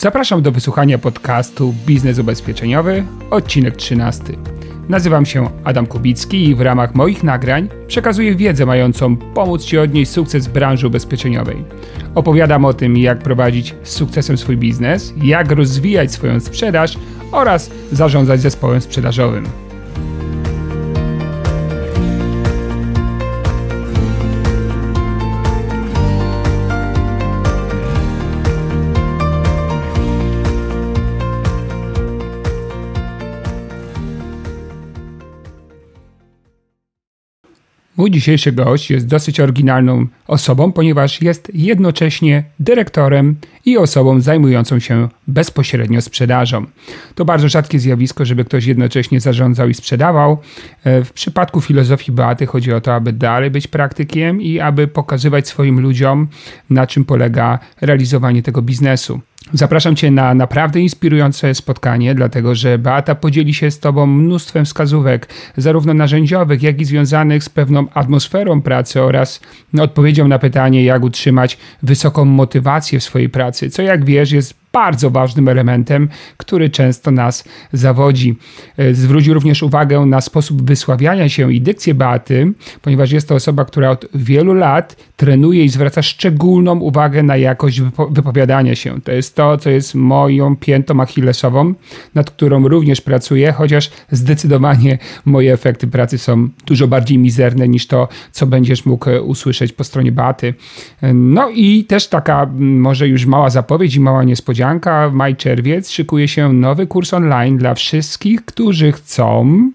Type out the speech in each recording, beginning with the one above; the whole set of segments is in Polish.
Zapraszam do wysłuchania podcastu Biznes Ubezpieczeniowy, odcinek 13. Nazywam się Adam Kubicki i w ramach moich nagrań przekazuję wiedzę mającą pomóc Ci odnieść sukces w branży ubezpieczeniowej. Opowiadam o tym, jak prowadzić z sukcesem swój biznes, jak rozwijać swoją sprzedaż oraz zarządzać zespołem sprzedażowym. Mój dzisiejszy gość jest dosyć oryginalną osobą, ponieważ jest jednocześnie dyrektorem i osobą zajmującą się bezpośrednio sprzedażą. To bardzo rzadkie zjawisko, żeby ktoś jednocześnie zarządzał i sprzedawał. E, w przypadku filozofii Beaty chodzi o to, aby dalej być praktykiem i aby pokazywać swoim ludziom, na czym polega realizowanie tego biznesu. Zapraszam Cię na naprawdę inspirujące spotkanie, dlatego że Beata podzieli się z Tobą mnóstwem wskazówek, zarówno narzędziowych, jak i związanych z pewną atmosferą pracy oraz odpowiedzią na pytanie, jak utrzymać wysoką motywację w swojej pracy, co jak wiesz jest bardzo ważnym elementem, który często nas zawodzi. E, zwrócił również uwagę na sposób wysławiania się i dykcję Beaty, ponieważ jest to osoba, która od wielu lat trenuje i zwraca szczególną uwagę na jakość wypowiadania się. To jest to, co jest moją piętą achillesową, nad którą również pracuję, chociaż zdecydowanie moje efekty pracy są dużo bardziej mizerne niż to, co będziesz mógł usłyszeć po stronie Beaty. E, no i też taka może już mała zapowiedź i mała niespodzianka, niespodzianka, maj-czerwiec szykuje się nowy kurs online dla wszystkich, którzy chcą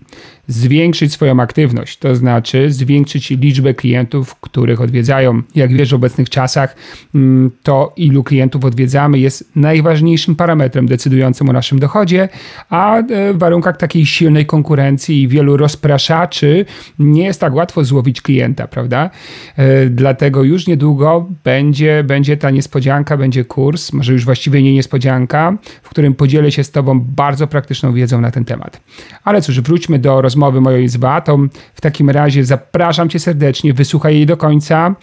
zwiększyć swoją aktywność, to znaczy zwiększyć liczbę klientów, których odwiedzają. Jak wiesz, w obecnych czasach mm, to ilu klientów odwiedzamy jest najważniejszym parametrem decydującym o naszym dochodzie, a e, w warunkach takiej silnej konkurencji i wielu rozpraszaczy nie jest tak łatwo złowić klienta, prawda? E, dlatego już niedługo będzie, będzie ta niespodzianka, będzie kurs, może już właściwie nie niespodzianka, w którym podzielę się z Tobą bardzo praktyczną wiedzą na ten temat. Ale cóż, wróćmy do rozmowy rozmowy mojej z Beatą. W takim razie zapraszam Cię serdecznie, wysłuchaj jej do końca,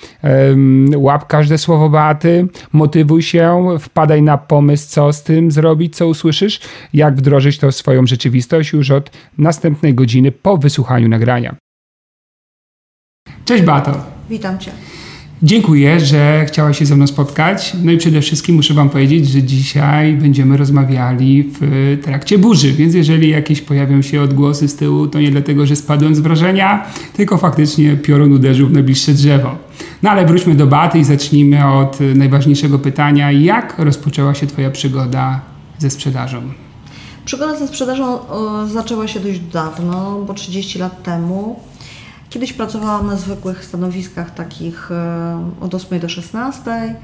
łap każde słowo Beaty, motywuj się, wpadaj na pomysł, co z tym zrobić, co usłyszysz, jak wdrożyć to w swoją rzeczywistość już od następnej godziny po wysłuchaniu nagrania. Cześć Beato. Witam Cię. Dziękuję, że chciałaś się ze mną spotkać. No i przede wszystkim muszę Wam powiedzieć, że dzisiaj będziemy rozmawiali w trakcie burzy, więc jeżeli jakieś pojawią się odgłosy z tyłu, to nie dlatego, że spadłem z wrażenia, tylko faktycznie piorun uderzył w najbliższe drzewo. No ale wróćmy do Baty i zacznijmy od najważniejszego pytania. Jak rozpoczęła się Twoja przygoda ze sprzedażą? Przygoda ze sprzedażą zaczęła się dość dawno, bo 30 lat temu. Kiedyś pracowałam na zwykłych stanowiskach takich e, od 8 do 16.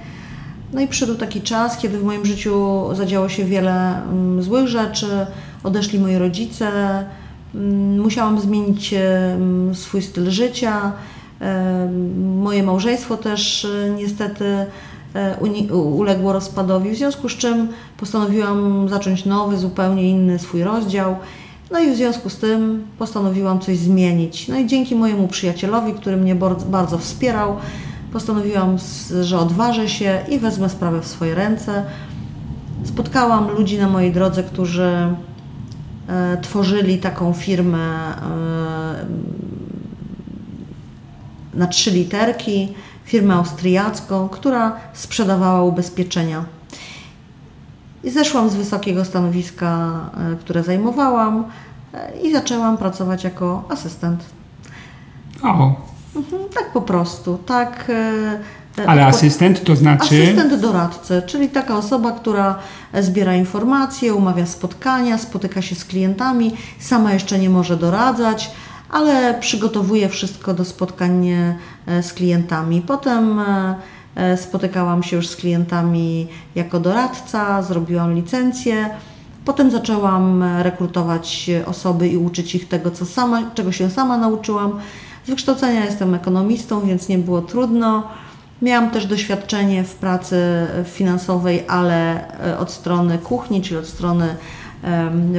No i przyszedł taki czas, kiedy w moim życiu zadziało się wiele mm, złych rzeczy, odeszli moi rodzice, mm, musiałam zmienić mm, swój styl życia. E, moje małżeństwo też e, niestety uległo rozpadowi, w związku z czym postanowiłam zacząć nowy, zupełnie inny swój rozdział. No i w związku z tym postanowiłam coś zmienić. No i dzięki mojemu przyjacielowi, który mnie bardzo wspierał, postanowiłam, że odważę się i wezmę sprawę w swoje ręce. Spotkałam ludzi na mojej drodze, którzy e, tworzyli taką firmę e, na trzy literki, firmę austriacką, która sprzedawała ubezpieczenia. I zeszłam z wysokiego stanowiska, e, które zajmowałam i zaczęłam pracować jako asystent. O. Mhm, tak po prostu, tak. E, Ale asystent to znaczy? Asystent doradcy, czyli taka osoba, która zbiera informacje, umawia spotkania, spotyka się z klientami, sama jeszcze nie może doradzać, ale przygotowuje wszystko do spotkań z klientami. Potem E, spotykałam się już z klientami jako doradca, zrobiłam licencję. Potem zaczęłam rekrutować osoby i uczyć ich tego, co sama, czego się sama nauczyłam. Z wykształcenia jestem ekonomistą, więc nie było trudno. Miałam też doświadczenie w pracy finansowej, ale e, od strony kuchni, czyli od strony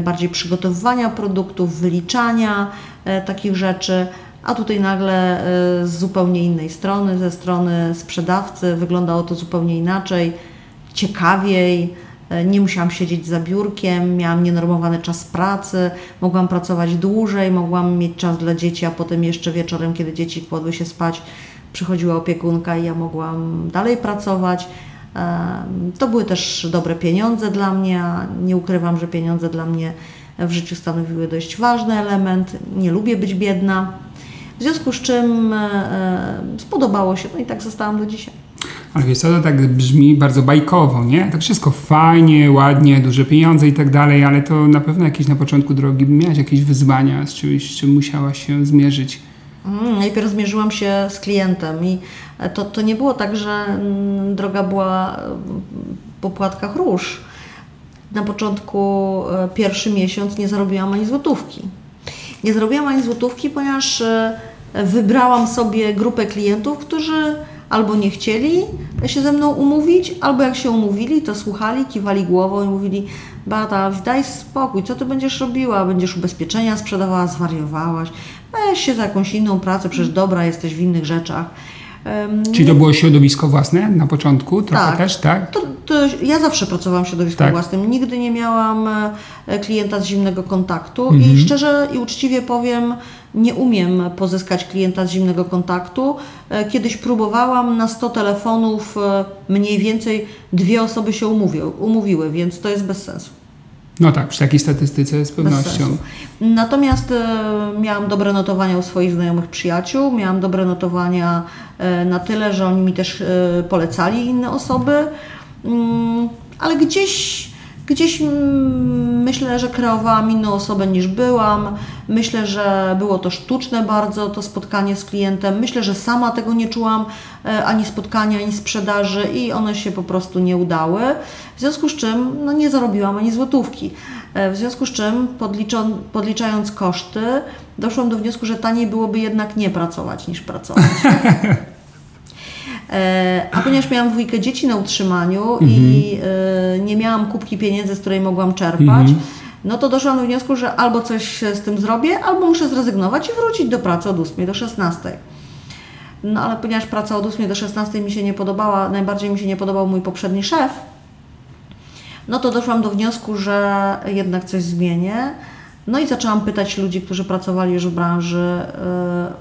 bardziej przygotowywania produktów, wyliczania e, takich rzeczy a tutaj nagle z zupełnie innej strony, ze strony sprzedawcy wyglądało to zupełnie inaczej, ciekawiej, E, nie musiałam siedzieć za biurkiem, miałam nienormowany czas pracy, mogłam pracować dłużej, mogłam mieć czas dla dzieci, a potem jeszcze wieczorem, kiedy dzieci kładły się spać, przychodziła opiekunka i ja mogłam dalej pracować. To były też dobre pieniądze dla mnie. Nie ukrywam, że pieniądze dla mnie w życiu stanowiły dość ważny element. Nie lubię być biedna. W związku z czym e, e, spodobało się, no i tak zostałam do dzisiaj. Ale wiesz co, to tak brzmi bardzo bajkowo, nie? Tak wszystko fajnie, ładnie, duże pieniądze i tak dalej, ale to na pewno jakieś na początku drogi miałaś jakieś wyzwania, z czymś, z czym musiałaś się zmierzyć. Mm, najpierw zmierzyłam się z klientem i to, to nie było tak, że mm, droga była po płatkach róż. Na początku e, pierwszy miesiąc nie zarobiłam ani złotówki. Nie zarobiłam ani złotówki, ponieważ e, wybrałam sobie grupę klientów, którzy albo nie chcieli się ze mną umówić, albo jak się umówili, to słuchali, kiwali głową i mówili Bata, daj spokój, co ty będziesz robiła? Będziesz ubezpieczenia sprzedawała, zwariowałaś, weź się za jakąś inną pracę, przecież dobra jesteś w innych rzeczach. Czyli to było środowisko własne na początku trochę tak, też, tak? To, to ja zawsze pracowałam w środowisku tak. własnym. Nigdy nie miałam e, klienta z zimnego kontaktu mhm. i szczerze i uczciwie powiem, nie umiem pozyskać klienta z zimnego kontaktu. E, kiedyś próbowałam na 100 telefonów, e, mniej więcej dwie osoby się umówiły, umówiły więc to jest bez sensu. No tak, przy takiej statystyce z pewnością. Natomiast e, miałam dobre notowania u swoich znajomych przyjaciół, miałam dobre notowania e, na tyle, że oni mi też e, polecali inne osoby, mm, ale gdzieś Gdzieś mm, myślę, że kreowałam inną osobę niż byłam. Myślę, że było to sztuczne bardzo, to spotkanie z klientem. Myślę, że sama tego nie czułam, e, ani spotkania, ani sprzedaży i one się po prostu nie udały. W związku z czym no, nie zarobiłam ani złotówki. E, w związku z czym podliczając koszty, doszłam do wniosku, że taniej byłoby jednak nie pracować niż pracować. E, a ponieważ miałam dwójkę dzieci na utrzymaniu mhm. i e, nie miałam kubki pieniędzy, z której mogłam czerpać, mhm. no to doszłam do wniosku, że albo coś z tym zrobię, albo muszę zrezygnować i wrócić do pracy od 8 do 16. No ale ponieważ praca od 8 do 16 mi się nie podobała, najbardziej mi się nie podobał mój poprzedni szef, no to doszłam do wniosku, że jednak coś zmienię. No i zaczęłam pytać ludzi, którzy pracowali już w branży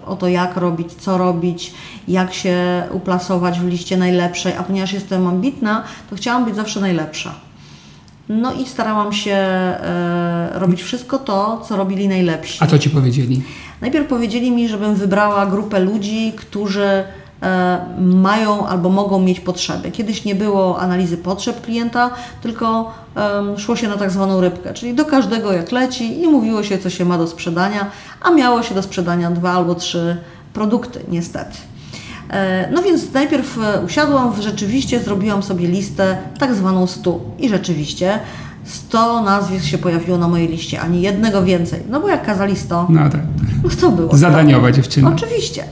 yy, o to, jak robić, co robić, jak się uplasować w liście najlepszej, a ponieważ jestem ambitna, to chciałam być zawsze najlepsza. No i starałam się yy, robić wszystko to, co robili najlepsi. A co Ci powiedzieli? Najpierw powiedzieli mi, żebym wybrała grupę ludzi, którzy E, mają albo mogą mieć potrzeby. Kiedyś nie było analizy potrzeb klienta, tylko szło się na tak zwaną rybkę, czyli do każdego jak leci i mówiło się, co się ma do sprzedania, a miało się do sprzedania dwa albo trzy produkty, niestety. E, no więc najpierw e, usiadłam, rzeczywiście zrobiłam sobie listę tak zwaną 100 i rzeczywiście 100 nazwisk się pojawiło na mojej liście, ani jednego więcej. No bo jak kazali 100, no tak. no to było. Zadaniowa dziewczyna. Oczywiście.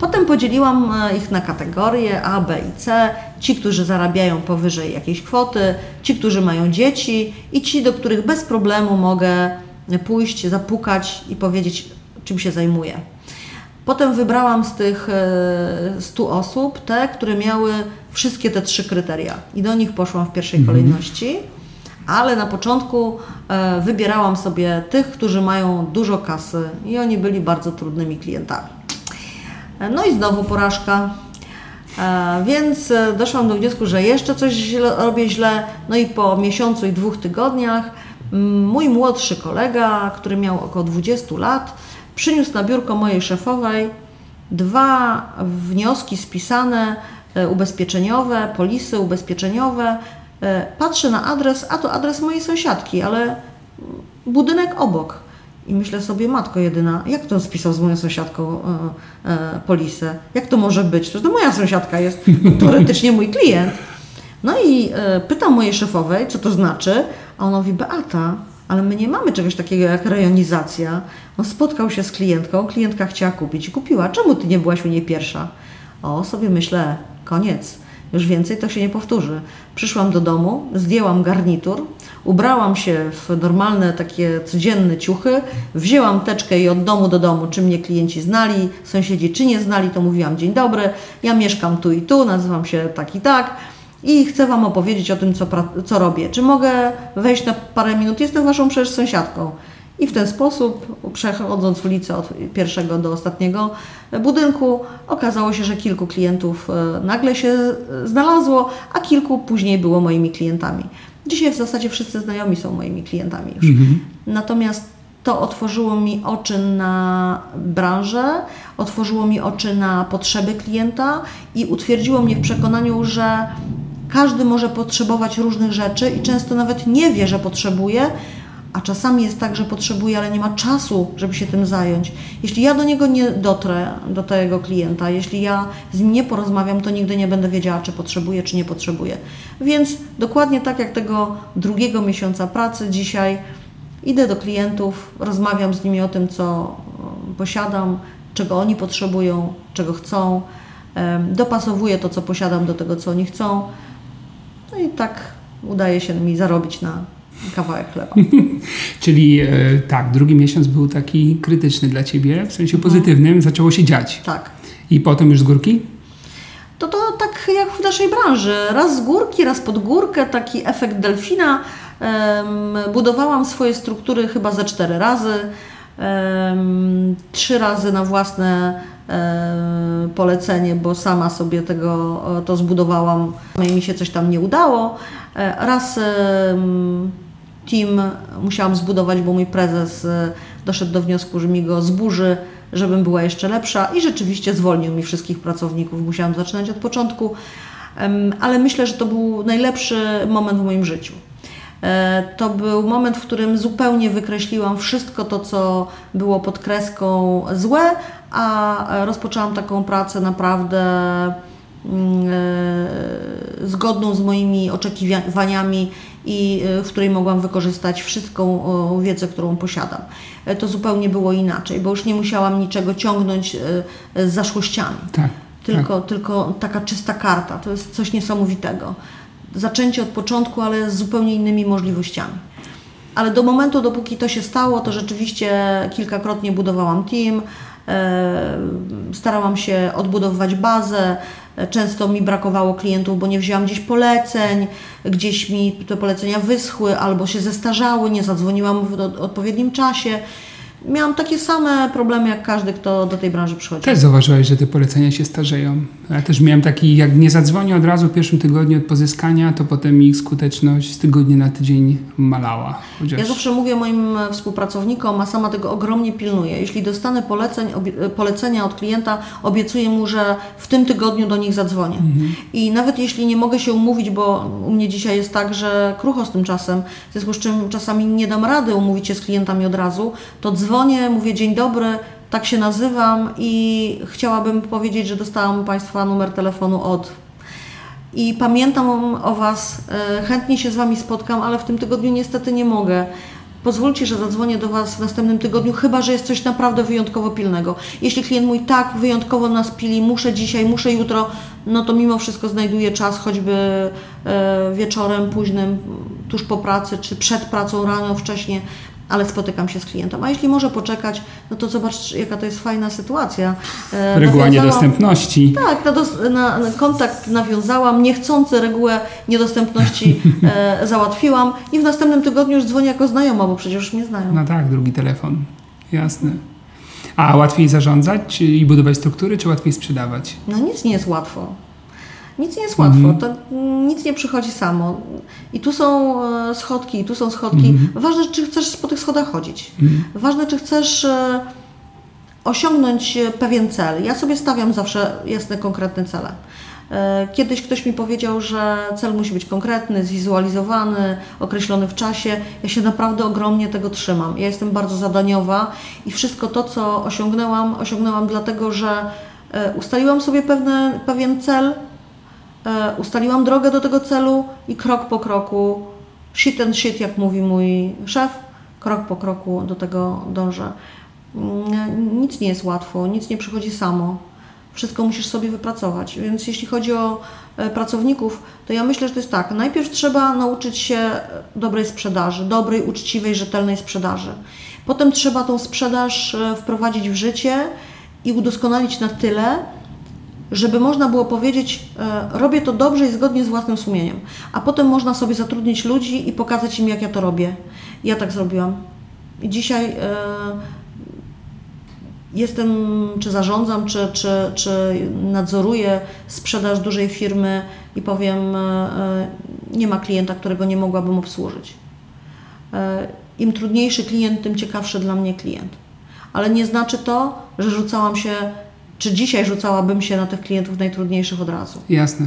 Potem podzieliłam e, ich na kategorie A, B i C. Ci, którzy zarabiają powyżej jakiejś kwoty, ci, którzy mają dzieci i ci, do których bez problemu mogę pójść, zapukać i powiedzieć, czym się zajmuję. Potem wybrałam z tych 100 e, osób te, które miały wszystkie te trzy kryteria i do nich poszłam w pierwszej mhm. kolejności, ale na początku e, wybierałam sobie tych, którzy mają dużo kasy i oni byli bardzo trudnymi klientami. No i znowu porażka. E, więc e, doszłam do wniosku, że jeszcze coś źle, robię źle. No i po miesiącu i dwóch tygodniach mój młodszy kolega, który miał około 20 lat, przyniósł na biurko mojej szefowej dwa wnioski spisane e, ubezpieczeniowe, polisy ubezpieczeniowe. Patrzę na adres, a to adres mojej sąsiadki, ale budynek obok. I myślę sobie, matko jedyna, jak to spisał z moją sąsiadką e, e, polisę? Jak to może być? To, to moja sąsiadka jest, teoretycznie mój klient. No i e, pytam mojej szefowej, co to znaczy, a ona mówi, Beata, ale my nie mamy czegoś takiego jak rejonizacja. On spotkał się z klientką, klientka chciała kupić i kupiła. Czemu ty nie byłaś u niej pierwsza? O, sobie myślę, koniec. Już więcej to się nie powtórzy. Przyszłam do domu, zdjęłam garnitur, ubrałam się w normalne takie codzienne ciuchy, wzięłam teczkę i od domu do domu, czy mnie klienci znali, sąsiedzi czy nie znali, to mówiłam dzień dobry, ja mieszkam tu i tu, nazywam się tak i tak. i chcę Wam opowiedzieć o tym, co, co robię. Czy mogę wejść na parę minut? Jestem Waszą przecież sąsiadką. I w ten sposób, przechodząc ulicę od pierwszego do ostatniego budynku, okazało się, że kilku klientów e, nagle się znalazło, a kilku później było moimi klientami. Dzisiaj w zasadzie wszyscy znajomi są moimi klientami już. Mhm. Natomiast to otworzyło mi oczy na branżę, otworzyło mi oczy na potrzeby klienta i utwierdziło mnie w przekonaniu, że każdy może potrzebować różnych rzeczy i często nawet nie wie, że potrzebuje, a czasami jest tak, że potrzebuje, ale nie ma czasu, żeby się tym zająć. Jeśli ja do niego nie dotrę, do tego klienta, jeśli ja z nim nie porozmawiam, to nigdy nie będę wiedziała, czy potrzebuje, czy nie potrzebuje. Więc dokładnie tak jak tego drugiego miesiąca pracy dzisiaj idę do klientów, rozmawiam z nimi o tym, co posiadam, czego oni potrzebują, czego chcą, dopasowuję to, co posiadam do tego, co oni chcą. No i tak udaje się mi zarobić na kawałek chleba. Czyli e, tak, drugi miesiąc był taki krytyczny dla Ciebie, w sensie pozytywnym, zaczęło się dziać. Tak. I potem już z górki? To to tak jak w naszej branży. Raz z górki, raz pod górkę, taki efekt delfina. Budowałam swoje struktury chyba ze cztery razy. Trzy razy na własne e, polecenie, bo sama sobie tego to zbudowałam i mi się coś tam nie udało. E, raz team musiałam zbudować, bo mój prezes e, doszedł do wniosku, że mi go zburzy, żebym była jeszcze lepsza i rzeczywiście zwolnił mi wszystkich pracowników. Musiałam zaczynać od początku, ale myślę, że to był najlepszy moment w moim życiu. E, to był moment, w którym zupełnie wykreśliłam wszystko to, co było pod kreską złe, a rozpoczęłam taką pracę naprawdę mm, e, zgodną z moimi oczekiwaniami i e, w której mogłam wykorzystać wszystką wiedzę, którą posiadam. To zupełnie było inaczej, bo już nie musiałam niczego ciągnąć z zaszłościami. Tak, tylko, tak. tylko taka czysta karta. To jest coś niesamowitego zaczęcie od początku, ale z zupełnie innymi możliwościami. Ale do momentu, dopóki to się stało, to rzeczywiście kilkakrotnie budowałam team, e, starałam się odbudowywać bazę. Często mi brakowało klientów, bo nie wzięłam gdzieś poleceń, gdzieś mi te polecenia wyschły albo się zestarzały, nie zadzwoniłam w odpowiednim czasie miałam takie same problemy jak każdy, kto do tej branży przychodzi. Też zauważyłeś, że te polecenia się starzeją. Ja też miałem taki, jak nie zadzwonię od razu w pierwszym tygodniu od pozyskania, to potem ich skuteczność z tygodnia na tydzień malała. Chociaż... Ja zawsze mówię moim współpracownikom, a sama tego ogromnie pilnuję. Jeśli dostanę poleceń, polecenia od klienta, obiecuję mu, że w tym tygodniu do nich zadzwonię. Mhm. I nawet jeśli nie mogę się umówić, bo u mnie dzisiaj jest tak, że krucho z tym czasem, w związku z czym czasami nie dam rady umówić się z klientami od razu, to dzwonię dzwonię, mówię dzień dobry, tak się nazywam i chciałabym powiedzieć, że dostałam Państwa numer telefonu od. I pamiętam o Was, e, chętnie się z Wami spotkam, ale w tym tygodniu niestety nie mogę. Pozwólcie, że zadzwonię do Was w następnym tygodniu, chyba że jest coś naprawdę wyjątkowo pilnego. Jeśli klient mój tak wyjątkowo nas pili, muszę dzisiaj, muszę jutro, no to mimo wszystko znajduję czas, choćby e, wieczorem późnym, tuż po pracy, czy przed pracą rano, wcześniej, ale spotykam się z klientem. A jeśli może poczekać, no to zobacz, jaka to jest fajna sytuacja. E, Reguła niedostępności. Tak, na, na, na, kontakt nawiązałam, niechcący regułę niedostępności e, załatwiłam i w następnym tygodniu już dzwonię jako znajoma, bo przecież już mnie znają. No tak, drugi telefon. Jasne. A łatwiej zarządzać i budować struktury, czy łatwiej sprzedawać? No nic nie jest łatwo. Nic nie jest łatwo, mhm. to nic nie przychodzi samo. I tu są e, schodki, i tu są schodki. Mhm. Ważne, czy chcesz po tych schodach chodzić. Mhm. Ważne, czy chcesz e, osiągnąć e, pewien cel. Ja sobie stawiam zawsze jasne, konkretne cele. Kiedyś ktoś mi powiedział, że cel musi być konkretny, zwizualizowany, określony w czasie. Ja się naprawdę ogromnie tego trzymam. Ja jestem bardzo zadaniowa i wszystko to, co osiągnęłam, osiągnęłam dlatego, że ustaliłam sobie pewne, pewien cel, ustaliłam drogę do tego celu i krok po kroku, shit and shit, jak mówi mój szef, krok po kroku do tego dążę. Mm, nic nie jest łatwo, nic nie przychodzi samo. Wszystko musisz sobie wypracować. Więc jeśli chodzi o e, pracowników, to ja myślę, że to jest tak. Najpierw trzeba nauczyć się dobrej sprzedaży, dobrej, uczciwej, rzetelnej sprzedaży. Potem trzeba tą sprzedaż e, wprowadzić w życie i udoskonalić na tyle, żeby można było powiedzieć, e, robię to dobrze i zgodnie z własnym sumieniem. A potem można sobie zatrudnić ludzi i pokazać im, jak ja to robię. Ja tak zrobiłam. I dzisiaj e, jestem, czy zarządzam, czy, czy, czy nadzoruję sprzedaż dużej firmy i powiem, e, nie ma klienta, którego nie mogłabym obsłużyć. Im trudniejszy klient, tym ciekawszy dla mnie klient. Ale nie znaczy to, że rzucałam się czy dzisiaj rzucałabym się na tych klientów najtrudniejszych od razu? Jasne.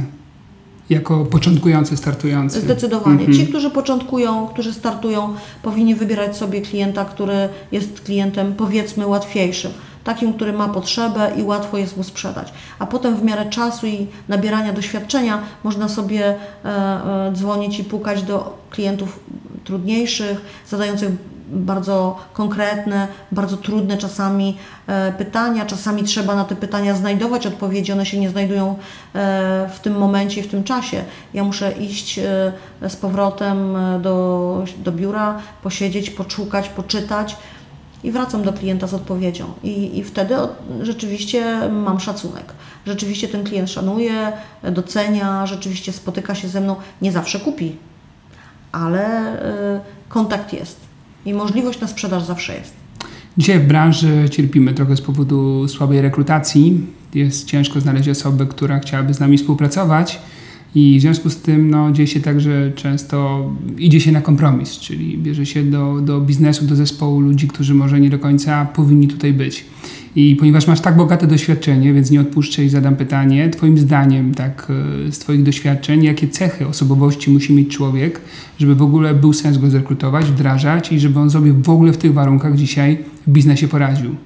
Jako początkujący, startujący. Zdecydowanie. Mhm. Ci, którzy początkują, którzy startują, powinni wybierać sobie klienta, który jest klientem powiedzmy łatwiejszym. Takim, który ma potrzebę i łatwo jest mu sprzedać. A potem w miarę czasu i nabierania doświadczenia można sobie e, e, dzwonić i pukać do klientów trudniejszych, zadających bardzo konkretne, bardzo trudne czasami e, pytania. Czasami trzeba na te pytania znajdować odpowiedzi, one się nie znajdują e, w tym momencie i w tym czasie. Ja muszę iść e, z powrotem do, do biura, posiedzieć, poczukać, poczytać i wracam do klienta z odpowiedzią. I, i wtedy rzeczywiście mam szacunek. Rzeczywiście ten klient szanuje, docenia, rzeczywiście spotyka się ze mną. Nie zawsze kupi, ale kontakt jest i możliwość na sprzedaż zawsze jest. Dzisiaj w branży cierpimy trochę z powodu słabej rekrutacji. Jest ciężko znaleźć osobę, która chciałaby z nami współpracować. I w związku z tym no, dzieje się tak, że często idzie się na kompromis, czyli bierze się do, do biznesu, do zespołu ludzi, którzy może nie do końca powinni tutaj być. I ponieważ masz tak bogate doświadczenie, więc nie odpuszczę i zadam pytanie, Twoim zdaniem, tak, e, z Twoich doświadczeń, jakie cechy osobowości musi mieć człowiek, żeby w ogóle był sens go zrekrutować, wdrażać i żeby on sobie w ogóle w tych warunkach dzisiaj w biznesie poradził?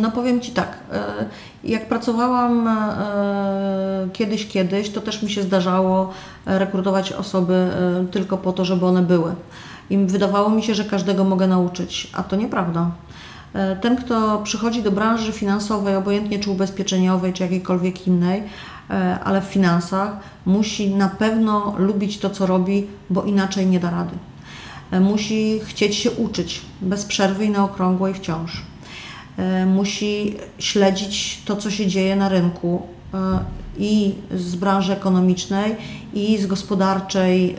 No powiem Ci tak, e, jak pracowałam e, kiedyś, kiedyś, to też mi się zdarzało rekrutować osoby tylko po to, żeby one były. I wydawało mi się, że każdego mogę nauczyć, a to nieprawda. E, ten, kto przychodzi do branży finansowej, obojętnie czy ubezpieczeniowej, czy jakiejkolwiek innej, e, ale w finansach, musi na pewno lubić to, co robi, bo inaczej nie da rady. E, musi chcieć się uczyć bez przerwy i na okrągło i wciąż. Musi śledzić to, co się dzieje na rynku i z branży ekonomicznej, i z gospodarczej,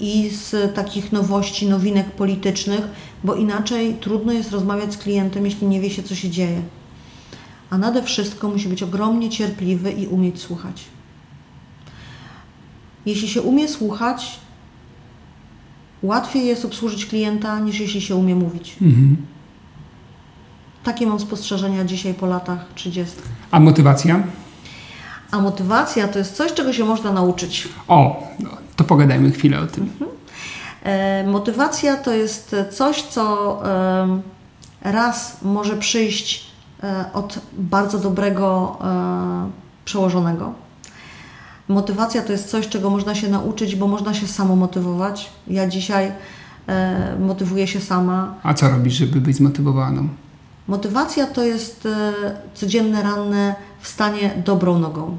i z takich nowości, nowinek politycznych, bo inaczej trudno jest rozmawiać z klientem, jeśli nie wie się, co się dzieje. A nade wszystko musi być ogromnie cierpliwy i umieć słuchać. Jeśli się umie słuchać, łatwiej jest obsłużyć klienta, niż jeśli się umie mówić. Mhm. Takie mam spostrzeżenia dzisiaj po latach 30. A motywacja? A motywacja to jest coś, czego się można nauczyć. O, to pogadajmy chwilę o tym. Mhm. E, motywacja to jest coś, co raz może przyjść e, od bardzo dobrego e, przełożonego. Motywacja to jest coś, czego można się nauczyć, bo można się samo motywować. Ja dzisiaj motywuję się sama. A co robisz, żeby być zmotywowaną? Motywacja to jest codzienne ranne wstanie dobrą nogą.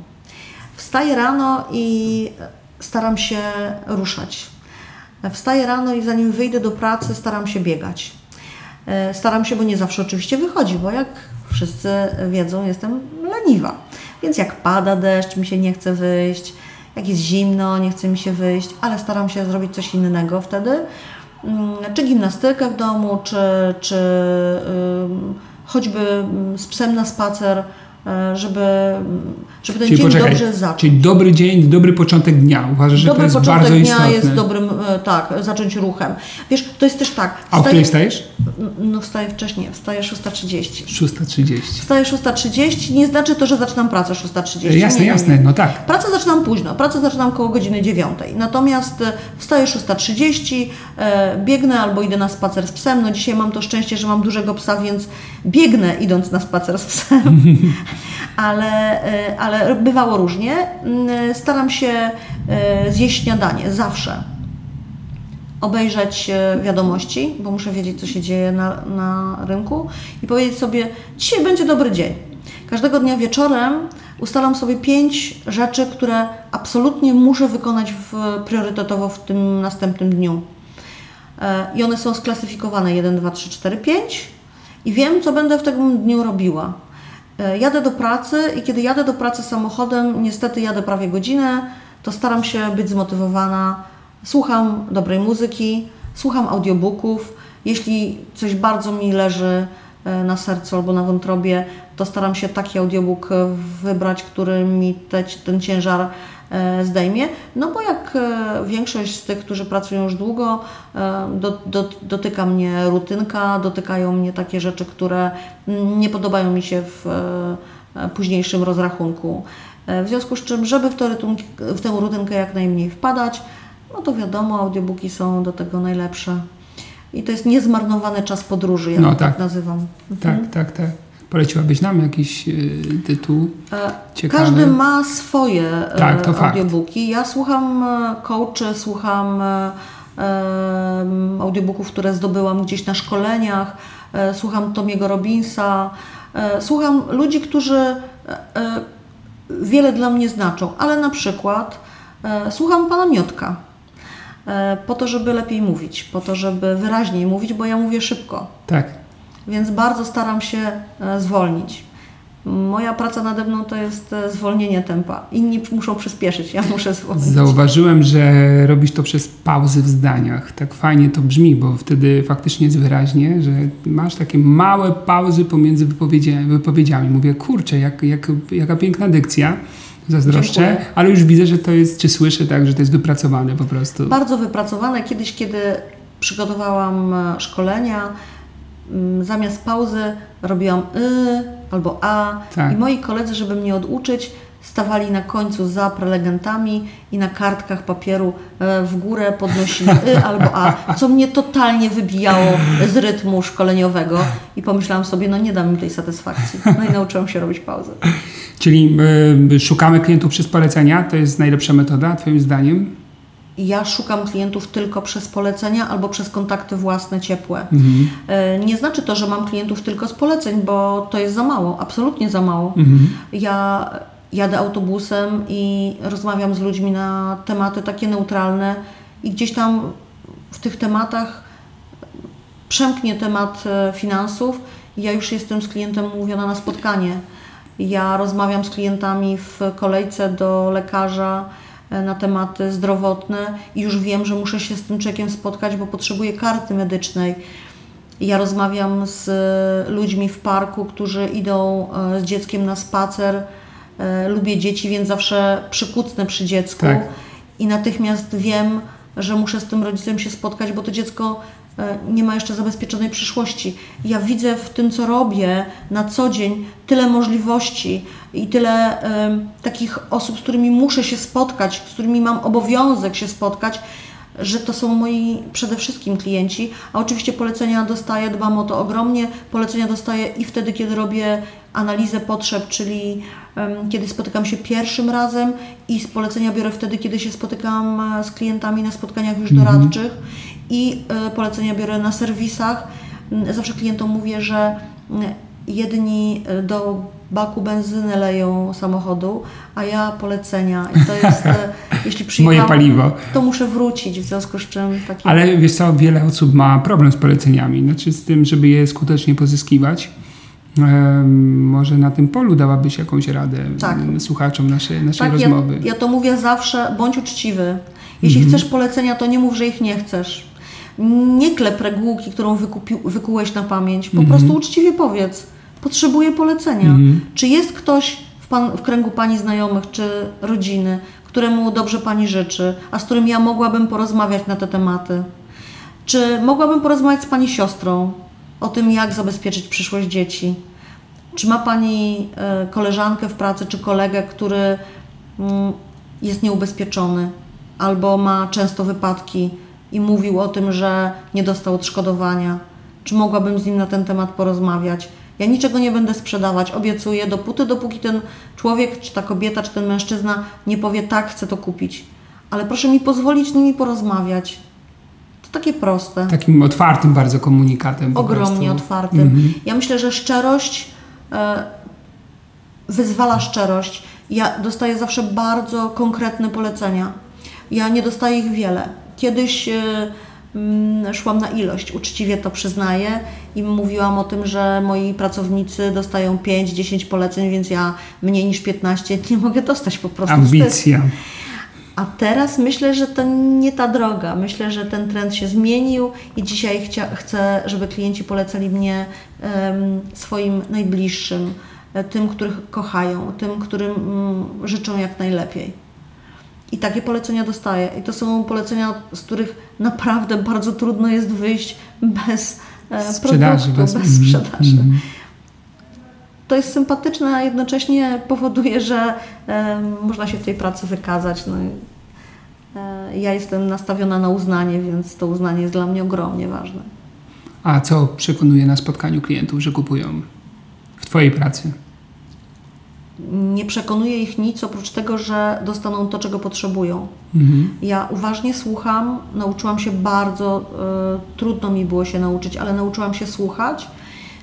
Wstaję rano i staram się ruszać. Wstaję rano i zanim wyjdę do pracy, staram się biegać. E, staram się, bo nie zawsze oczywiście wychodzi, bo jak wszyscy wiedzą, jestem leniwa. Więc jak pada deszcz, mi się nie chce wyjść, jak jest zimno, nie chce mi się wyjść, ale staram się zrobić coś innego wtedy. Mm, czy gimnastykę w domu, czy, czy choćby z psem na spacer żeby, żeby ten Czyli dzień poczekaj, dobrze zacząć. Czyli dobry dzień, dobry początek dnia. Uważasz, że dobry to jest bardzo istotne? Dobry początek dnia jest dobrym, e, tak, zacząć ruchem. Wiesz, to jest też tak. A o której wstajesz? No wstaję wcześniej, wstaję 6.30. 6.30. Wstaję 6.30, nie znaczy to, że zaczynam pracę 6.30. Jasne, nie, jasne, nie. no tak. Pracę zaczynam późno, pracę zaczynam koło godziny 9. Natomiast e, wstaję 6.30, biegnę albo idę na spacer z psem. No dzisiaj mam to szczęście, że mam dużego psa, więc biegnę idąc na spacer z psem. ale, e, ale bywało różnie. Mm, staram się e, zjeść śniadanie zawsze. Obejrzeć e, wiadomości, bo muszę wiedzieć, co się dzieje na, na rynku i powiedzieć sobie, dzisiaj będzie dobry dzień. Każdego dnia wieczorem ustalam sobie pięć rzeczy, które absolutnie muszę wykonać w, priorytetowo w tym następnym dniu. I one są sklasyfikowane 1, 2, 3, 4, 5 i wiem, co będę w tym dniu robiła. E, jadę do pracy i kiedy jadę do pracy samochodem, niestety jadę prawie godzinę, to staram się być zmotywowana. Słucham dobrej muzyki, słucham audiobooków. Jeśli coś bardzo mi leży e, na sercu albo na wątrobie, to staram się taki audiobook wybrać, który mi te, ten ciężar zdejmie. No bo jak e, większość z tych, którzy pracują już długo, e, do, do, dotyka mnie rutynka, dotykają mnie takie rzeczy, które nie podobają mi się w późniejszym rozrachunku. W związku z czym, żeby w, to, w tę rutynkę jak najmniej wpadać, no to wiadomo, audiobooki są do tego najlepsze. I to jest niezmarnowany czas podróży, ja no, tak. tak nazywam. Mhm. Tak, tak, tak. Poleciłabyś nam jakiś y, tytuł e, ciekawy? Każdy ma swoje e, tak, to audiobooki. Fakt. Ja słucham e, coachy, słucham audiobooków, które zdobyłam gdzieś na szkoleniach, słucham Tomiego Robinsa, słucham ludzi, którzy wiele dla mnie znaczą, ale na przykład słucham pana Miotka po to, żeby lepiej mówić, po to, żeby wyraźniej mówić, bo ja mówię szybko. Tak więc bardzo staram się e, zwolnić. Moja praca nade mną to jest e, zwolnienie tempa. Inni muszą przyspieszyć, ja muszę zwolnić. Zauważyłem, że robisz to przez pauzy w zdaniach. Tak fajnie to brzmi, bo wtedy faktycznie jest wyraźnie, że masz takie małe pauzy pomiędzy wypowiedziami. wypowiedziami. Mówię, kurczę, jak, jak, jaka piękna dykcja. Zazdroszczę, Dziękuję. ale już widzę, że to jest, czy słyszę tak, że to jest wypracowane po prostu. Bardzo wypracowane. Kiedyś, kiedy przygotowałam e, szkolenia, zamiast pauzy robiłam y albo a tak. i moi koledzy, żeby mnie oduczyć, stawali na końcu za prelegentami i na kartkach papieru e, w górę podnosili y albo a, co mnie totalnie wybijało z rytmu szkoleniowego i pomyślałam sobie, no nie dam mi tej satysfakcji. No i nauczyłam się robić pauzę. Czyli y, szukamy klientów przez polecenia, to jest najlepsza metoda, Twoim zdaniem? Ja szukam klientów tylko przez polecenia albo przez kontakty własne, ciepłe. Mhm. E, nie znaczy to, że mam klientów tylko z poleceń, bo to jest za mało, absolutnie za mało. Mhm. Ja jadę autobusem i rozmawiam z ludźmi na tematy takie neutralne i gdzieś tam w tych tematach przemknie temat e, finansów ja już jestem z klientem umówiona na spotkanie. Ja rozmawiam z klientami w kolejce do lekarza, na tematy zdrowotne i już wiem, że muszę się z tym człowiekiem spotkać, bo potrzebuję karty medycznej. Ja rozmawiam z ludźmi w parku, którzy idą e, z dzieckiem na spacer. E, lubię dzieci, więc zawsze przykucnę przy dziecku tak. i natychmiast wiem, że muszę z tym rodzicem się spotkać, bo to dziecko E, nie ma jeszcze zabezpieczonej przyszłości. Ja widzę w tym, co robię na co dzień, tyle możliwości i tyle y, takich osób, z którymi muszę się spotkać, z którymi mam obowiązek się spotkać, że to są moi przede wszystkim klienci, a oczywiście polecenia dostaję, dbam o to ogromnie. Polecenia dostaję i wtedy, kiedy robię analizę potrzeb, czyli kiedy spotykam się pierwszym razem i z polecenia biorę wtedy, kiedy się spotykam e, z klientami na spotkaniach już mhm. doradczych i y, polecenia biorę na serwisach. Mm, zawsze klientom mówię, że mm, jedni y, do baku benzyny leją samochodu, a ja polecenia. I to jest, y, jeśli przyjechałam, Moje paliwo. to muszę wrócić, w związku z czym taki... Ale wiesz co, wiele osób ma problem z poleceniami, znaczy z tym, żeby je skutecznie pozyskiwać. Może na tym polu dałabyś jakąś radę tak. słuchaczom naszej, naszej tak, rozmowy. Ja, ja to mówię zawsze, bądź uczciwy. Jeśli mhm. chcesz polecenia, to nie mów, że ich nie chcesz nie klep regułki, którą wykupił, wykułeś na pamięć. Po mhm. prostu uczciwie powiedz, potrzebuję polecenia. Mhm. Czy jest ktoś w, pan, w kręgu Pani znajomych czy rodziny, któremu dobrze Pani życzy, a z którym ja mogłabym porozmawiać na te tematy? Czy mogłabym porozmawiać z Pani siostrą o tym, jak zabezpieczyć przyszłość dzieci? Czy ma Pani e, koleżankę w pracy czy kolegę, który mm, jest nieubezpieczony albo ma często wypadki? I mówił o tym, że nie dostał odszkodowania. Czy mogłabym z nim na ten temat porozmawiać? Ja niczego nie będę sprzedawać, obiecuję, dopóty, dopóki ten człowiek, czy ta kobieta, czy ten mężczyzna nie powie tak, chcę to kupić. Ale proszę mi pozwolić z nimi porozmawiać. To takie proste. Takim otwartym bardzo komunikatem. Ogromnie otwartym. Mhm. Ja myślę, że szczerość e, wyzwala szczerość. Ja dostaję zawsze bardzo konkretne polecenia. Ja nie dostaję ich wiele. Kiedyś e, mm, szłam na ilość, uczciwie to przyznaję i mówiłam o tym, że moi pracownicy dostają 5-10 poleceń, więc ja mniej niż 15 nie mogę dostać po prostu. Ambicja. A teraz myślę, że to nie ta droga. Myślę, że ten trend się zmienił i dzisiaj chcia, chcę, żeby klienci polecali mnie um, swoim najbliższym, e, tym, których kochają, tym, którym um, życzą jak najlepiej. I takie polecenia dostaję. I to są polecenia, z których naprawdę bardzo trudno jest wyjść bez e, sprzedaży, produktu, bez, bez sprzedaży. Mm, mm to jest sympatyczne, a jednocześnie powoduje, że e, można się w tej pracy wykazać. No, e, ja jestem nastawiona na uznanie, więc to uznanie jest dla mnie ogromnie ważne. A co przekonuje na spotkaniu klientów, że kupują w Twojej pracy? Nie przekonuje ich nic oprócz tego, że dostaną to, czego potrzebują. Mhm. Ja uważnie słucham, nauczyłam się bardzo, y, trudno mi było się nauczyć, ale nauczyłam się słuchać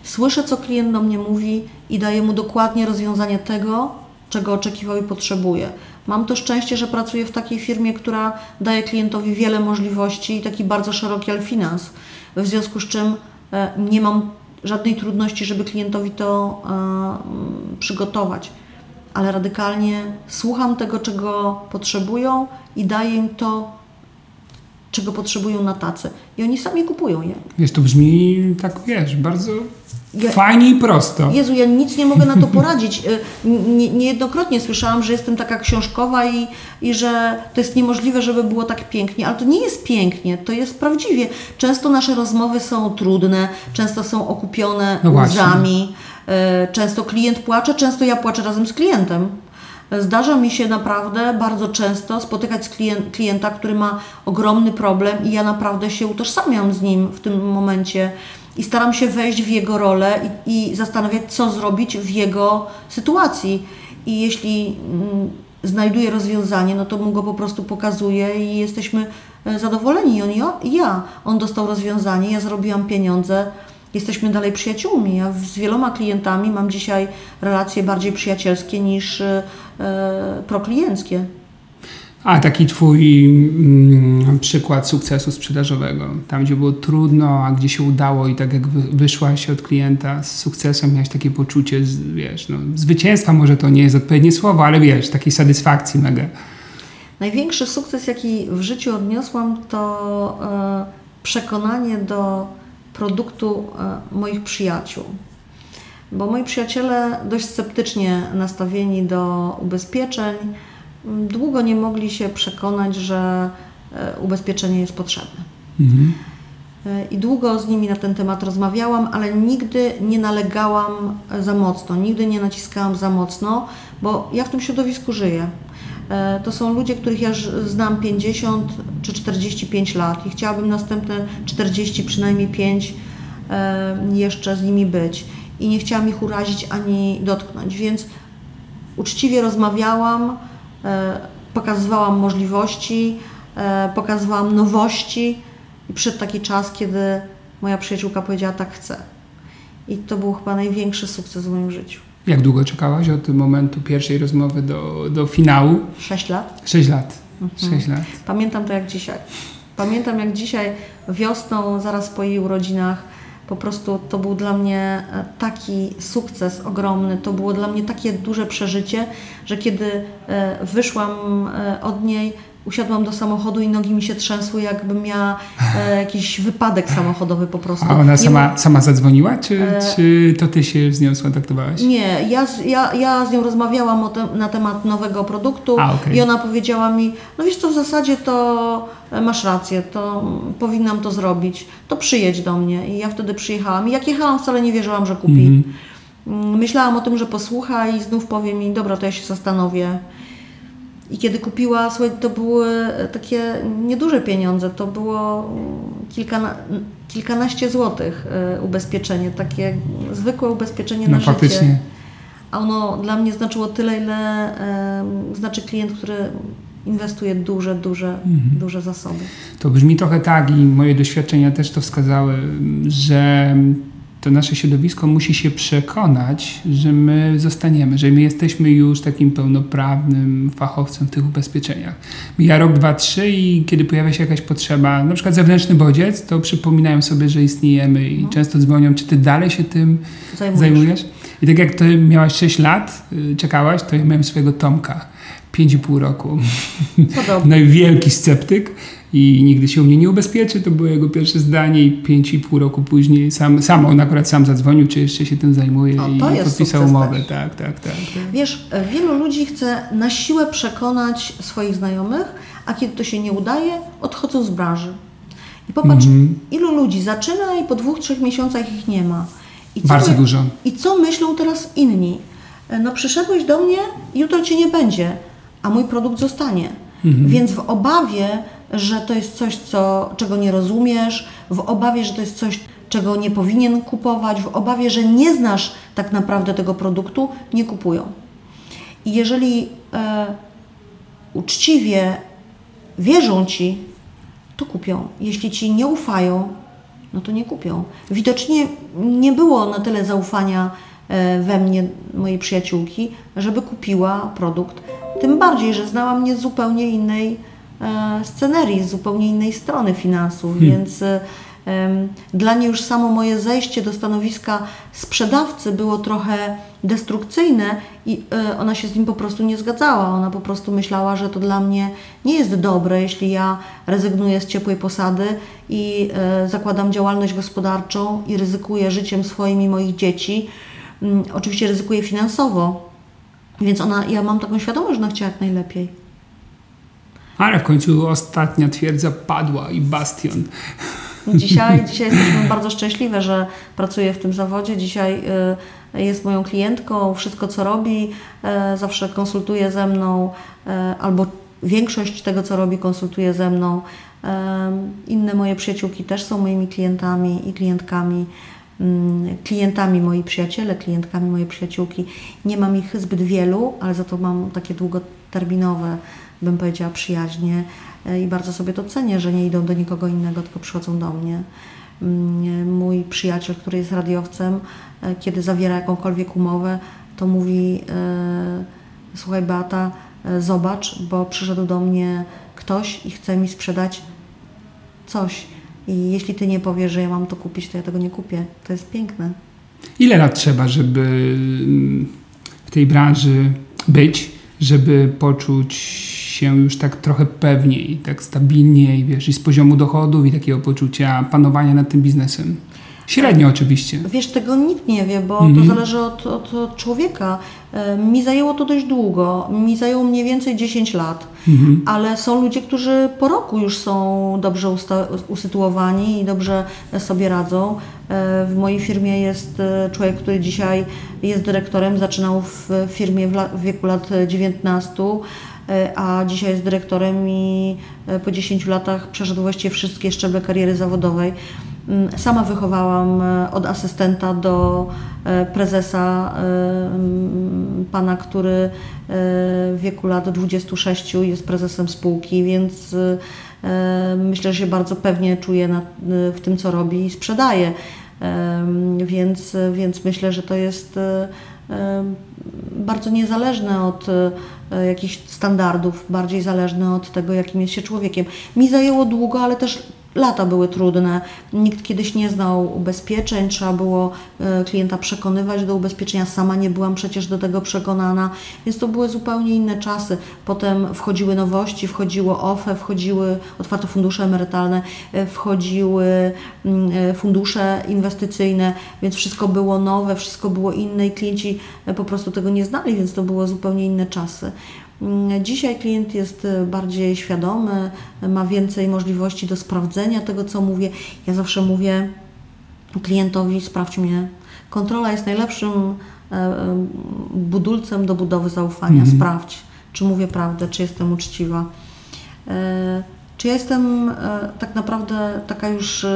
Słyszę, co klient do mnie mówi i daję mu dokładnie rozwiązanie tego, czego oczekiwał i potrzebuje. Mam to szczęście, że pracuję w takiej firmie, która daje klientowi wiele możliwości i taki bardzo szeroki alfinans, w związku z czym e, nie mam żadnej trudności, żeby klientowi to e, przygotować, ale radykalnie słucham tego, czego potrzebują i daję im to, czego potrzebują na tacy. I oni sami kupują je. Wiesz, to brzmi tak, wiesz, bardzo ja, Fajnie i prosto. Jezu, ja nic nie mogę na to poradzić. Y, nie, niejednokrotnie słyszałam, że jestem taka książkowa i, i że to jest niemożliwe, żeby było tak pięknie, ale to nie jest pięknie, to jest prawdziwie. Często nasze rozmowy są trudne, często są okupione no łzami, y, często klient płacze, często ja płaczę razem z klientem. Zdarza mi się naprawdę bardzo często spotykać z klient, klienta, który ma ogromny problem i ja naprawdę się utożsamiam z nim w tym momencie i staram się wejść w jego rolę i, i zastanawiać, co zrobić w jego sytuacji. I jeśli mm, znajduję rozwiązanie, no to mu go po prostu pokazuję i jesteśmy e, zadowoleni. On i ja. On dostał rozwiązanie, ja zrobiłam pieniądze, jesteśmy dalej przyjaciółmi. Ja z wieloma klientami mam dzisiaj relacje bardziej przyjacielskie niż e, e proklienckie. A taki twój mm, przykład sukcesu sprzedażowego, tam gdzie było trudno, a gdzie się udało i tak jak wyszłaś od klienta z sukcesem, miałeś takie poczucie, wiesz, no, zwycięstwa może to nie jest odpowiednie słowo, ale wiesz, takiej satysfakcji mega. Największy sukces, jaki w życiu odniosłam, to e, przekonanie do produktu e, moich przyjaciół. Bo moi przyjaciele dość sceptycznie nastawieni do ubezpieczeń, długo nie mogli się przekonać, że e, ubezpieczenie jest potrzebne. Mhm. E, I długo z nimi na ten temat rozmawiałam, ale nigdy nie nalegałam za mocno, nigdy nie naciskałam za mocno, bo ja w tym środowisku żyję. E, to są ludzie, których ja znam 50 czy 45 lat i chciałabym następne 40, przynajmniej 5 jeszcze z nimi być. I nie chciałam ich urazić ani dotknąć, więc uczciwie rozmawiałam, pokazywałam możliwości, e, pokazywałam nowości i przyszedł taki czas, kiedy moja przyjaciółka powiedziała tak chcę. I to był chyba największy sukces w moim życiu. Jak długo czekałaś od momentu pierwszej rozmowy do, do finału? Sześć lat. Sześć lat. Mhm. Sześć lat. Pamiętam to jak dzisiaj. Pamiętam jak dzisiaj wiosną, zaraz po jej urodzinach, po prostu to był dla mnie e, taki sukces ogromny, to było dla mnie takie duże przeżycie, że kiedy e, wyszłam e, od niej, usiadłam do samochodu i nogi mi się trzęsły, jakbym miała e, jakiś wypadek samochodowy po prostu. A ona sama, sama zadzwoniła, czy, e... czy to ty się z nią skontaktowałaś? Nie, ja, ja, ja z nią rozmawiałam te, na temat nowego produktu A, okay. i ona powiedziała mi, no wiesz co, w zasadzie to e, masz rację, to powinnam to zrobić, to przyjedź do mnie. I ja wtedy przyjechałam. I jak jechałam, wcale nie wierzyłam, że kupi. Mm -hmm. Myślałam o tym, że posłucha i znów powie mi, dobra, to ja się zastanowię. I kiedy kupiła, słuchaj, to były takie nieduże pieniądze, to było kilkana, kilkanaście złotych e, ubezpieczenie, takie zwykłe ubezpieczenie no, na faktycznie. życie. A ono dla mnie znaczyło tyle, ile e, znaczy klient, który inwestuje duże, duże, mhm. duże zasoby. To brzmi trochę tak i moje doświadczenia też to wskazały, że to nasze środowisko musi się przekonać, że my zostaniemy, że my jesteśmy już takim pełnoprawnym fachowcem w tych ubezpieczeniach. Mija rok, dwa, trzy i kiedy pojawia się jakaś potrzeba, na przykład zewnętrzny bodziec, to przypominają sobie, że istniejemy i no. często dzwonią, czy ty dalej się tym zajmujesz? zajmujesz? I tak jak ty miałaś 6 lat, y, czekałaś, to ja miałem swojego Tomka. 5,5 roku. Podobnie. no wielki sceptyk i nigdy się u mnie nie ubezpieczy, to było jego pierwsze zdanie i 5,5 roku później sam, sam on akurat sam zadzwonił, czy jeszcze się tym zajmuje o, i podpisał umowę. Tak, tak, tak, tak. Wiesz, wielu ludzi chce na siłę przekonać swoich znajomych, a kiedy to się nie udaje, odchodzą z branży. I popatrz, mm -hmm. ilu ludzi zaczyna i po dwóch, trzech miesiącach ich nie ma. Bardzo my, dużo. I co myślą teraz inni? No przyszedłeś do mnie, jutro Cię nie będzie, a mój produkt zostanie. Mhm. Więc w obawie, że to jest coś, co, czego nie rozumiesz, w obawie, że to jest coś, czego nie powinien kupować, w obawie, że nie znasz tak naprawdę tego produktu, nie kupują. I jeżeli e, uczciwie wierzą Ci, to kupią. Jeśli Ci nie ufają, no to nie kupią. Widocznie nie było na tyle zaufania e, we mnie, mojej przyjaciółki, żeby kupiła produkt. Tym bardziej, że znała mnie z zupełnie innej scenerii, z zupełnie innej strony finansów, hmm. więc e, dla niej już samo moje zejście do stanowiska sprzedawcy było trochę destrukcyjne i e, ona się z nim po prostu nie zgadzała. Ona po prostu myślała, że to dla mnie nie jest dobre, jeśli ja rezygnuję z ciepłej posady i e, zakładam działalność gospodarczą i ryzykuję życiem swoim i moich dzieci. Mm, oczywiście ryzykuję finansowo, więc ona, ja mam taką świadomość, że ona chciała jak najlepiej. Ale w końcu ostatnia twierdza padła i bastion. Dzisiaj, dzisiaj jesteśmy bardzo szczęśliwe, że pracuję w tym zawodzie. Dzisiaj y, jest moją klientką, wszystko co robi, y, zawsze konsultuje ze mną, y, albo większość tego co robi konsultuje ze mną. Inne moje przyjaciółki też są moimi klientami i klientkami mm, klientami moi przyjaciele, klientkami moje przyjaciółki. Nie mam ich zbyt wielu, ale za to mam takie długoterminowe, bym powiedziała, przyjaźnie E, i bardzo sobie to cenię, że nie idą do nikogo innego, tylko przychodzą do mnie. Mm, mój przyjaciel, który jest radiowcem, e, kiedy zawiera jakąkolwiek umowę, to mówi: e, Słuchaj, Beata, zobacz, bo przyszedł do mnie ktoś i chce mi sprzedać coś. I jeśli ty nie powiesz, że ja mam to kupić, to ja tego nie kupię. To jest piękne. Ile lat trzeba, żeby w tej branży być, żeby poczuć się już tak trochę pewniej, tak stabilniej, wiesz, i z poziomu dochodów i takiego poczucia panowania nad tym biznesem? Średnio oczywiście. Wiesz, tego nikt nie wie, bo mm -hmm. to mhm. zależy od, od, od, człowieka. E, mi zajęło to dość długo. Mi zajęło mniej więcej 10 lat, -hmm. ale są ludzie, którzy po roku już są dobrze usytuowani i dobrze sobie radzą. E, w mojej firmie jest e, człowiek, który dzisiaj jest dyrektorem, zaczynał w firmie w wieku lat 19 a dzisiaj jest dyrektorem i po 10 latach przeszedł właściwie wszystkie szczeble kariery zawodowej. Mm, sama wychowałam e, od asystenta do e, prezesa, e, mm, pana, który w wieku lat 26 jest prezesem spółki, więc myślę, że się bardzo pewnie czuje w tym, co robi i sprzedaje. Więc, więc myślę, że to jest bardzo niezależne od jakichś standardów, bardziej zależne od tego, jakim jest się człowiekiem. Mi zajęło długo, ale też Lata były trudne, nikt kiedyś nie znał ubezpieczeń, trzeba było e, klienta przekonywać do ubezpieczenia. Sama nie byłam przecież do tego przekonana, więc to były zupełnie inne czasy. Potem wchodziły nowości, wchodziło OFE, wchodziły otwarte fundusze emerytalne, e, wchodziły mm, e, fundusze inwestycyjne, więc wszystko było nowe, wszystko było inne i klienci po prostu tego nie znali, więc to były zupełnie inne czasy. Mm, dzisiaj klient jest e, bardziej świadomy, ma więcej możliwości do sprawdzenia tego, co mówię. Ja zawsze mówię klientowi: sprawdź mnie. Kontrola jest najlepszym e, e, budulcem do budowy zaufania. Mhm. Sprawdź, czy mówię prawdę, czy jestem uczciwa. Czy ja jestem tak naprawdę taka już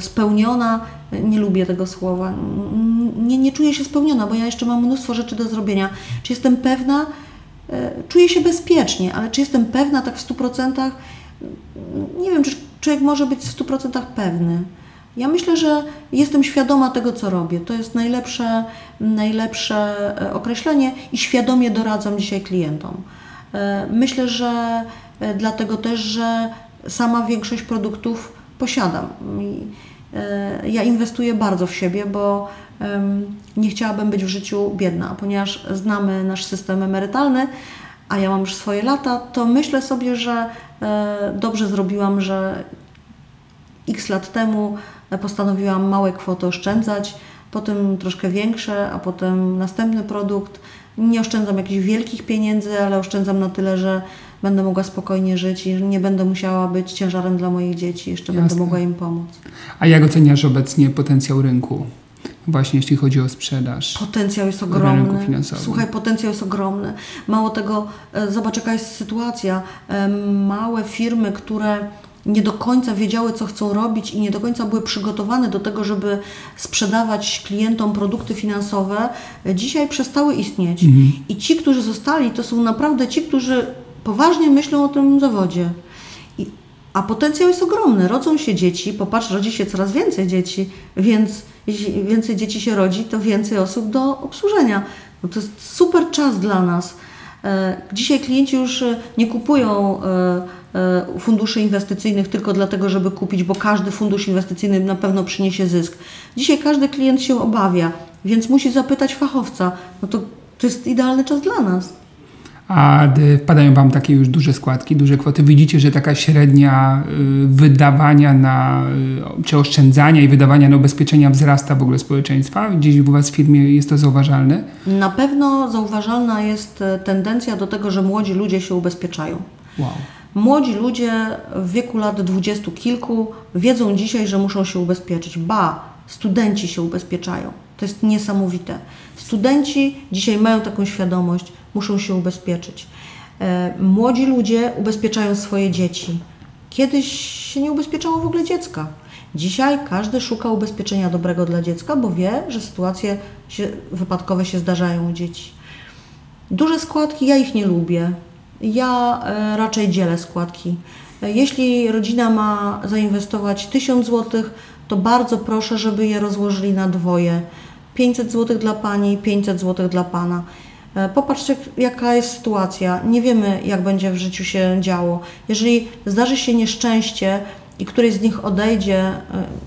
spełniona, nie lubię tego słowa, nie, nie czuję się spełniona, bo ja jeszcze mam mnóstwo rzeczy do zrobienia. Czy jestem pewna, czuję się bezpiecznie, ale czy jestem pewna tak w 100%? Nie wiem, czy człowiek może być w 100% pewny. Ja myślę, że jestem świadoma tego, co robię. To jest najlepsze, najlepsze e, określenie i świadomie doradzam dzisiaj klientom. E, myślę, że e, dlatego też, że sama większość produktów posiadam. Ja inwestuję bardzo w siebie, bo nie chciałabym być w życiu biedna, ponieważ znamy nasz system emerytalny, a ja mam już swoje lata, to myślę sobie, że dobrze zrobiłam, że x lat temu postanowiłam małe kwoty oszczędzać, potem troszkę większe, a potem następny produkt. Nie oszczędzam jakichś wielkich pieniędzy, ale oszczędzam na tyle, że będę mogła spokojnie żyć i nie będę musiała być ciężarem dla moich dzieci, jeszcze Jasne. będę mogła im pomóc. A jak oceniasz obecnie potencjał rynku? Właśnie jeśli chodzi o sprzedaż. Potencjał jest ogromny. Słuchaj, potencjał jest ogromny. Mało tego, e, zobacz jaka jest sytuacja. E, małe firmy, które nie do końca wiedziały, co chcą robić i nie do końca były przygotowane do tego, żeby sprzedawać klientom produkty finansowe, dzisiaj przestały istnieć. Mhm. I ci, którzy zostali, to są naprawdę ci, którzy poważnie myślą o tym zawodzie. A potencjał jest ogromny. Rodzą się dzieci, popatrz, rodzi się coraz więcej dzieci, więc jeśli więcej dzieci się rodzi, to więcej osób do obsłużenia. No to jest super czas dla nas. E, dzisiaj klienci już nie kupują e, E, funduszy inwestycyjnych tylko dlatego, żeby kupić, bo każdy fundusz inwestycyjny na pewno przyniesie zysk. Dzisiaj każdy klient się obawia, więc musi zapytać fachowca. No to, to jest idealny czas dla nas. A wpadają Wam takie już duże składki, duże kwoty. Widzicie, że taka średnia y, wydawania na, y, czy oszczędzania i wydawania na ubezpieczenia wzrasta w ogóle społeczeństwa? Gdzieś u Was w firmie jest to zauważalne? Na pewno zauważalna jest e, tendencja do tego, że młodzi ludzie się ubezpieczają. Wow. Młodzi ludzie w wieku lat dwudziestu kilku wiedzą dzisiaj, że muszą się ubezpieczyć. Ba, studenci się ubezpieczają. To jest niesamowite. Studenci dzisiaj mają taką świadomość, muszą się ubezpieczyć. E, młodzi ludzie ubezpieczają swoje dzieci. Kiedyś się nie ubezpieczało w ogóle dziecka. Dzisiaj każdy szuka ubezpieczenia dobrego dla dziecka, bo wie, że sytuacje się, wypadkowe się zdarzają u dzieci. Duże składki, ja ich nie lubię. Ja e, raczej dzielę składki. E, jeśli rodzina ma zainwestować 1000 zł, to bardzo proszę, żeby je rozłożyli na dwoje. 500 zł dla pani, 500 zł dla pana. E, popatrzcie, jaka jest sytuacja. Nie wiemy, jak będzie w życiu się działo. Jeżeli zdarzy się nieszczęście i któryś z nich odejdzie,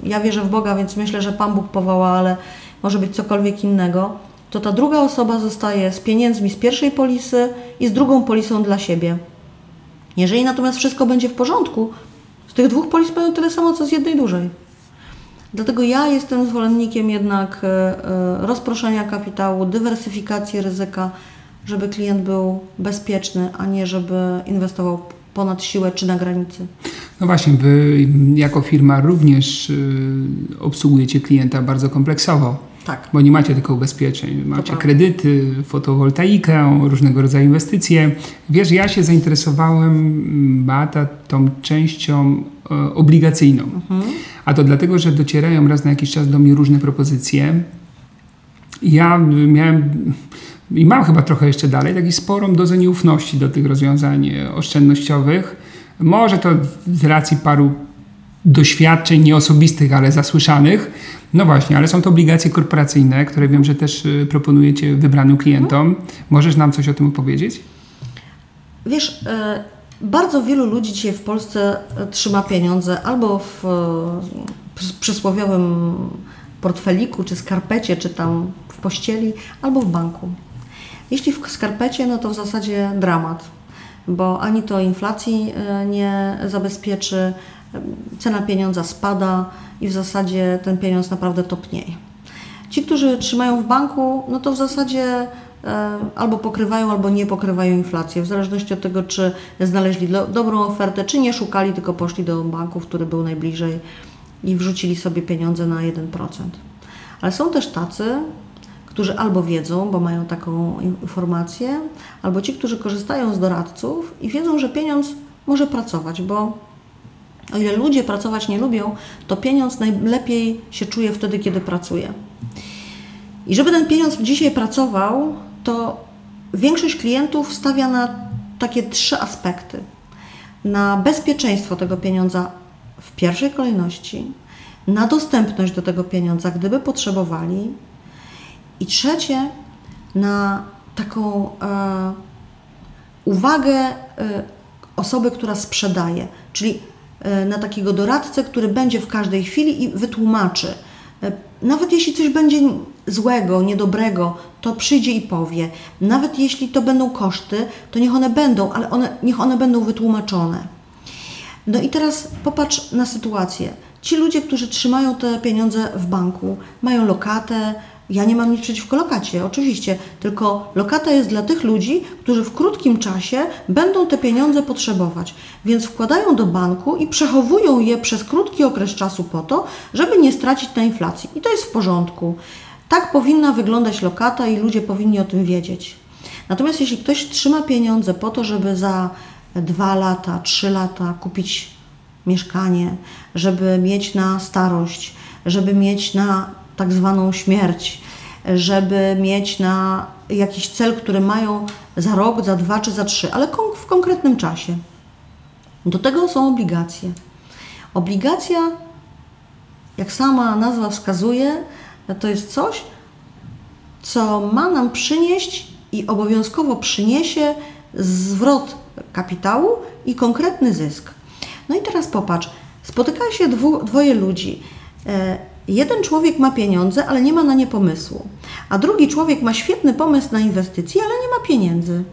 ja wierzę w Boga, więc myślę, że Pan Bóg powoła, ale może być cokolwiek innego to ta druga osoba zostaje z pieniędzmi z pierwszej polisy i z drugą polisą dla siebie. Jeżeli natomiast wszystko będzie w porządku, z tych dwóch polis mają tyle samo, co z jednej dużej. Dlatego ja jestem zwolennikiem jednak e, e, rozproszenia kapitału, dywersyfikacji ryzyka, żeby klient był bezpieczny, a nie żeby inwestował ponad siłę czy na granicy. No właśnie, Wy jako firma również y, obsługujecie klienta bardzo kompleksowo. Tak. Bo nie macie tylko ubezpieczeń. Macie kredyty, fotowoltaikę, różnego rodzaju inwestycje. Wiesz, ja się zainteresowałem, Bata, tą częścią e, obligacyjną. Mhm. A to dlatego, że docierają raz na jakiś czas do mnie różne propozycje. Ja miałem i mam chyba trochę jeszcze dalej, taką sporą dozę nieufności do tych rozwiązań oszczędnościowych. Może to z racji paru doświadczeń nieosobistych, ale zasłyszanych. No właśnie, ale są to obligacje korporacyjne, które wiem, że też y, proponujecie wybranym klientom. Możesz nam coś o tym opowiedzieć? Wiesz, e, bardzo wielu ludzi dzisiaj w Polsce e, trzyma pieniądze albo w e, przysłowiowym portfeliku, czy skarpecie, czy tam w pościeli, albo w banku. Jeśli w skarpecie, no to w zasadzie dramat, bo ani to inflacji nie zabezpieczy, cena pieniądza spada i w zasadzie ten pieniądz naprawdę topnieje. Ci, którzy trzymają w banku, no to w zasadzie e, albo pokrywają, albo nie pokrywają inflację, w zależności od tego, czy znaleźli do, dobrą ofertę, czy nie szukali, tylko poszli do banku, który był najbliżej i wrzucili sobie pieniądze na 1%. Ale są też tacy, którzy albo wiedzą, bo mają taką informację, albo ci, którzy korzystają z doradców i wiedzą, że pieniądz może pracować, bo o ile ludzie pracować nie lubią, to pieniądz najlepiej się czuje wtedy, kiedy pracuje. I żeby ten pieniądz dzisiaj pracował, to większość klientów stawia na takie trzy aspekty. Na bezpieczeństwo tego pieniądza w pierwszej kolejności, na dostępność do tego pieniądza, gdyby potrzebowali. I trzecie, na taką e, uwagę e, osoby, która sprzedaje, czyli e, na takiego doradcę, który będzie w każdej chwili i wytłumaczy. Nawet jeśli coś będzie złego, niedobrego, to przyjdzie i powie. Nawet jeśli to będą koszty, to niech one będą, ale one, niech one będą wytłumaczone. No i teraz popatrz na sytuację. Ci ludzie, którzy trzymają te pieniądze w banku, mają lokatę, ja nie mam nic przeciwko lokacie, oczywiście, tylko lokata jest dla tych ludzi, którzy w krótkim czasie będą te pieniądze potrzebować, więc wkładają do banku i przechowują je przez krótki okres czasu po to, żeby nie stracić na inflacji. I to jest w porządku. Tak powinna wyglądać lokata i ludzie powinni o tym wiedzieć. Natomiast jeśli ktoś trzyma pieniądze po to, żeby za dwa lata, trzy lata kupić mieszkanie, żeby mieć na starość, żeby mieć na tak zwaną śmierć, żeby mieć na jakiś cel, który mają za rok, za dwa czy za trzy, ale w konkretnym czasie. Do tego są obligacje. Obligacja, jak sama nazwa wskazuje, to jest coś, co ma nam przynieść i obowiązkowo przyniesie zwrot kapitału i konkretny zysk. No i teraz popatrz, spotyka się dwu, dwoje ludzi. Jeden człowiek ma pieniądze, ale nie ma na nie pomysłu, a drugi człowiek ma świetny pomysł na inwestycje, ale nie ma pieniędzy.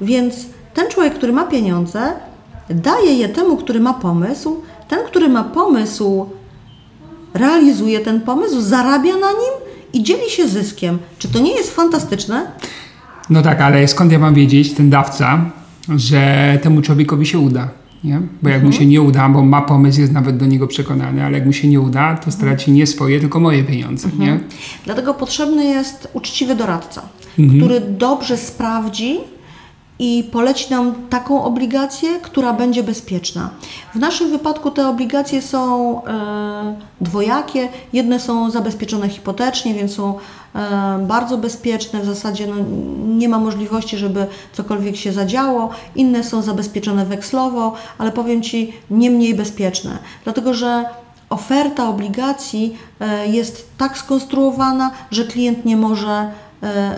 Więc ten człowiek, który ma pieniądze, daje je temu, który ma pomysł. Ten, który ma pomysł, realizuje ten pomysł, zarabia na nim i dzieli się zyskiem. Czy to nie jest fantastyczne? No tak, ale skąd ja mam wiedzieć, ten dawca, że temu człowiekowi się uda? Nie? Bo jak mhm. mu się nie uda, bo ma pomysł, jest nawet do niego przekonany, ale jak mu się nie uda, to straci nie swoje, tylko moje pieniądze. Mhm. Nie? Dlatego potrzebny jest uczciwy doradca, mhm. który dobrze sprawdzi, i poleci nam taką obligację, która będzie bezpieczna. W naszym wypadku te obligacje są e, dwojakie. Jedne są zabezpieczone hipotecznie, więc są e, bardzo bezpieczne. W zasadzie no, nie ma możliwości, żeby cokolwiek się zadziało. Inne są zabezpieczone wekslowo, ale powiem Ci, nie mniej bezpieczne, dlatego że oferta obligacji e, jest tak skonstruowana, że klient nie może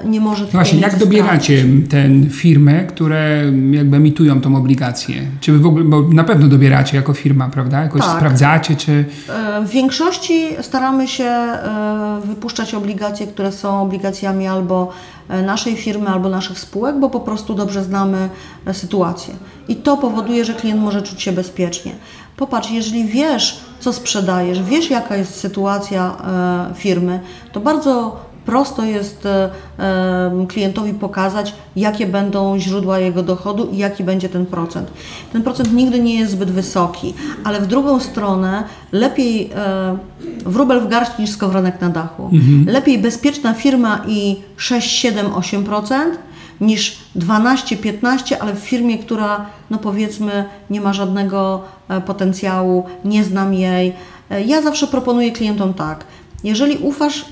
nie może no Właśnie, jak dobieracie tę firmę, które jakby emitują tą obligację? Czy wy w ogóle, bo na pewno dobieracie jako firma, prawda? Jakoś tak. sprawdzacie, czy... E, w większości staramy się e, wypuszczać obligacje, które są obligacjami albo naszej firmy, albo naszych spółek, bo po prostu dobrze znamy sytuację. I to powoduje, że klient może czuć się bezpiecznie. Popatrz, jeżeli wiesz, co sprzedajesz, wiesz, jaka jest sytuacja firmy, to bardzo prosto jest e, e, klientowi pokazać, jakie będą źródła jego dochodu i jaki będzie ten procent. Ten procent nigdy nie jest zbyt wysoki, ale w drugą stronę lepiej e, wróbel w garść niż skowronek na dachu. Mhm. Lepiej bezpieczna firma i 6, 7, 8% niż 12, 15, ale w firmie, która no powiedzmy nie ma żadnego potencjału, nie znam jej. Ja zawsze proponuję klientom tak. Jeżeli ufasz e,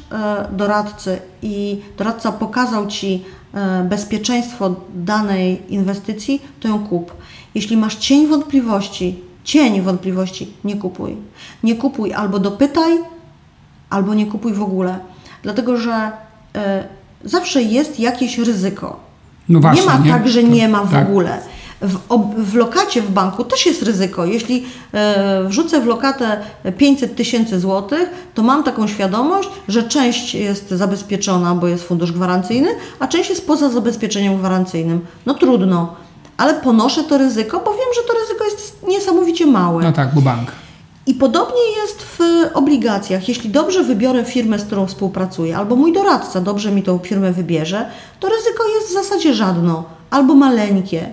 doradcy i doradca pokazał Ci e, bezpieczeństwo danej inwestycji, to ją kup. Jeśli masz cień wątpliwości, cień wątpliwości, nie kupuj. Nie kupuj albo dopytaj, albo nie kupuj w ogóle. Dlatego, że e, zawsze jest jakieś ryzyko. No właśnie, nie ma nie? tak, że nie ma w tak. ogóle. W, w, lokacie w banku też jest ryzyko. Jeśli e, wrzucę w lokatę 500 tysięcy złotych, to mam taką świadomość, że część jest zabezpieczona, bo jest fundusz gwarancyjny, a część jest poza zabezpieczeniem gwarancyjnym. No trudno, ale ponoszę to ryzyko, bo wiem, że to ryzyko jest niesamowicie małe. No tak, bo bank. I podobnie jest w obligacjach. Jeśli dobrze wybiorę firmę, z którą współpracuję, albo mój doradca dobrze mi tą firmę wybierze, to ryzyko jest w zasadzie żadne albo maleńkie.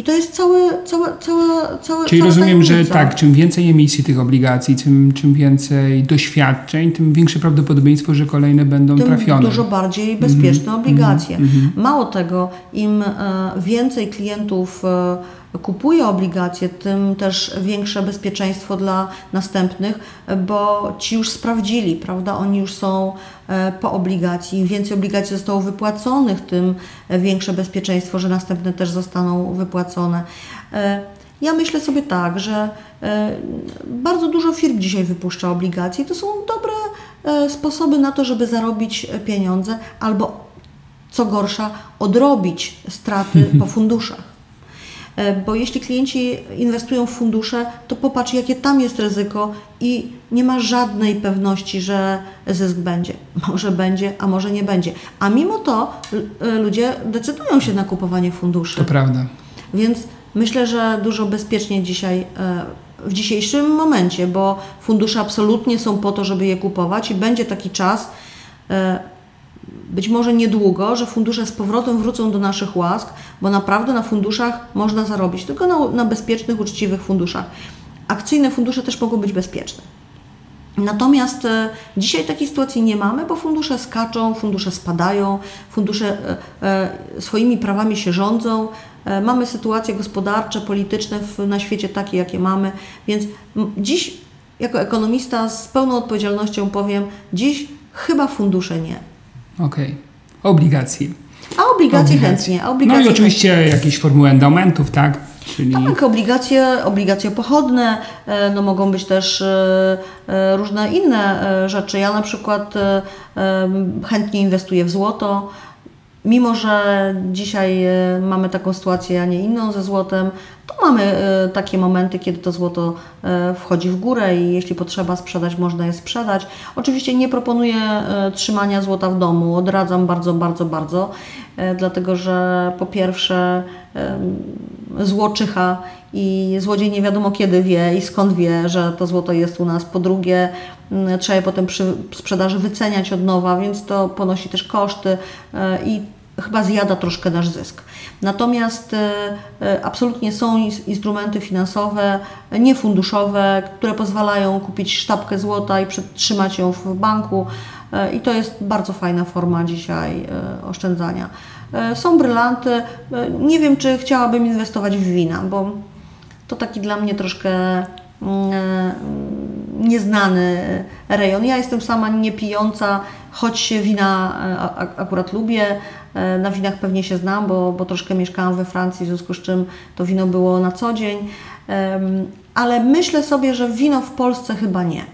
I to jest całe, całe, całe, całe Czyli rozumiem, że tak, czym więcej emisji tych obligacji, czym, czym więcej doświadczeń, tym większe prawdopodobieństwo, że kolejne będą tym trafione. dużo bardziej bezpieczne mm -hmm. obligacje. Mm -hmm. Mało tego, im e, więcej klientów e, kupuje obligacje, tym też większe bezpieczeństwo dla następnych, bo ci już sprawdzili, prawda? Oni już są e, po obligacji. Im więcej obligacji zostało wypłaconych, tym większe bezpieczeństwo, że następne też zostaną wypłacone. E, Ja myślę sobie tak, że e, bardzo dużo firm dzisiaj wypuszcza obligacje. To są dobre sposoby na to, żeby zarobić pieniądze albo co gorsza, odrobić straty po funduszach. E, bo jeśli klienci inwestują w fundusze, to popatrz, jakie tam jest ryzyko i nie ma żadnej pewności, że zysk będzie. Może będzie, a może nie będzie. A mimo to ludzie decydują się na kupowanie funduszy. To prawda. Więc Myślę, że dużo bezpieczniej dzisiaj, e, w dzisiejszym momencie, bo fundusze absolutnie są po to, żeby je kupować i będzie taki czas, e, być może niedługo, że fundusze z powrotem wrócą do naszych łask, bo naprawdę na funduszach można zarobić, tylko na, na bezpiecznych, uczciwych funduszach. Akcyjne fundusze też mogą być bezpieczne. Natomiast e, dzisiaj takiej sytuacji nie mamy, bo fundusze skaczą, fundusze spadają, fundusze swoimi prawami się rządzą, E, mamy sytuacje gospodarcze, polityczne na świecie takie, jakie mamy, więc dziś jako ekonomista z pełną odpowiedzialnością powiem, dziś chyba fundusze nie. Okej. Okay. Obligacje. A obligacje, chętnie. A obligacje no i oczywiście chętnie. jakieś formuły endomentów, tak? Czyli... Tak, obligacje, obligacje pochodne, e, no mogą być też e, różne inne rzeczy. Ja na przykład chętnie inwestuję w złoto, Mimo, że dzisiaj e, mamy taką sytuację, a nie inną ze złotem, to mamy e, takie momenty, kiedy to złoto e, wchodzi w górę i jeśli potrzeba sprzedać, można je sprzedać. Oczywiście nie proponuję trzymania złota w domu, odradzam bardzo, bardzo, bardzo, dlatego że po pierwsze złoczycha i złodziej nie wiadomo kiedy wie i skąd wie, że to złoto jest u nas. Po drugie, trzeba je potem przy sprzedaży wyceniać od nowa, więc to ponosi też koszty i chyba zjada troszkę nasz zysk. Natomiast e, e, absolutnie są instrumenty finansowe, niefunduszowe, które pozwalają kupić sztabkę złota i przetrzymać ją w banku e, i to jest bardzo fajna forma dzisiaj oszczędzania. Są brylanty. Nie wiem, czy chciałabym inwestować w wina, bo to taki dla mnie troszkę mm, nieznany rejon. Ja jestem sama niepijąca, choć wina akurat lubię. E, na winach pewnie się znam, bo, bo troszkę mieszkałam we Francji, w związku z czym to wino było na co dzień. Ale myślę sobie, że wino w Polsce chyba nie.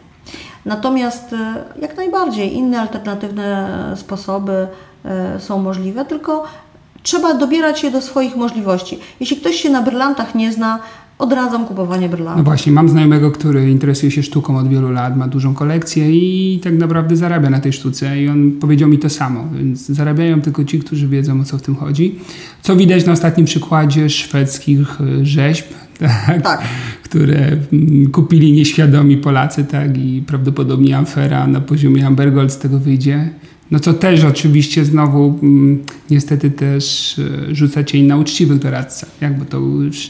Natomiast e, jak najbardziej inne alternatywne sposoby e, są możliwe, tylko trzeba dobierać je do swoich możliwości. Jeśli ktoś się na brylantach nie zna, odradzam kupowanie brylantów. No właśnie, mam znajomego, który interesuje się sztuką od wielu lat, ma dużą kolekcję i tak naprawdę zarabia na tej sztuce i on powiedział mi to samo, więc zarabiają tylko ci, którzy wiedzą o co w tym chodzi. Co widać na ostatnim przykładzie szwedzkich e, rzeźb, tak, tak. które mm, kupili nieświadomi Polacy, tak, i prawdopodobnie Amfera na poziomie Ambergold z tego wyjdzie. No co też oczywiście znowu mm, niestety też e, rzuca cień na uczciwych doradcach, bo to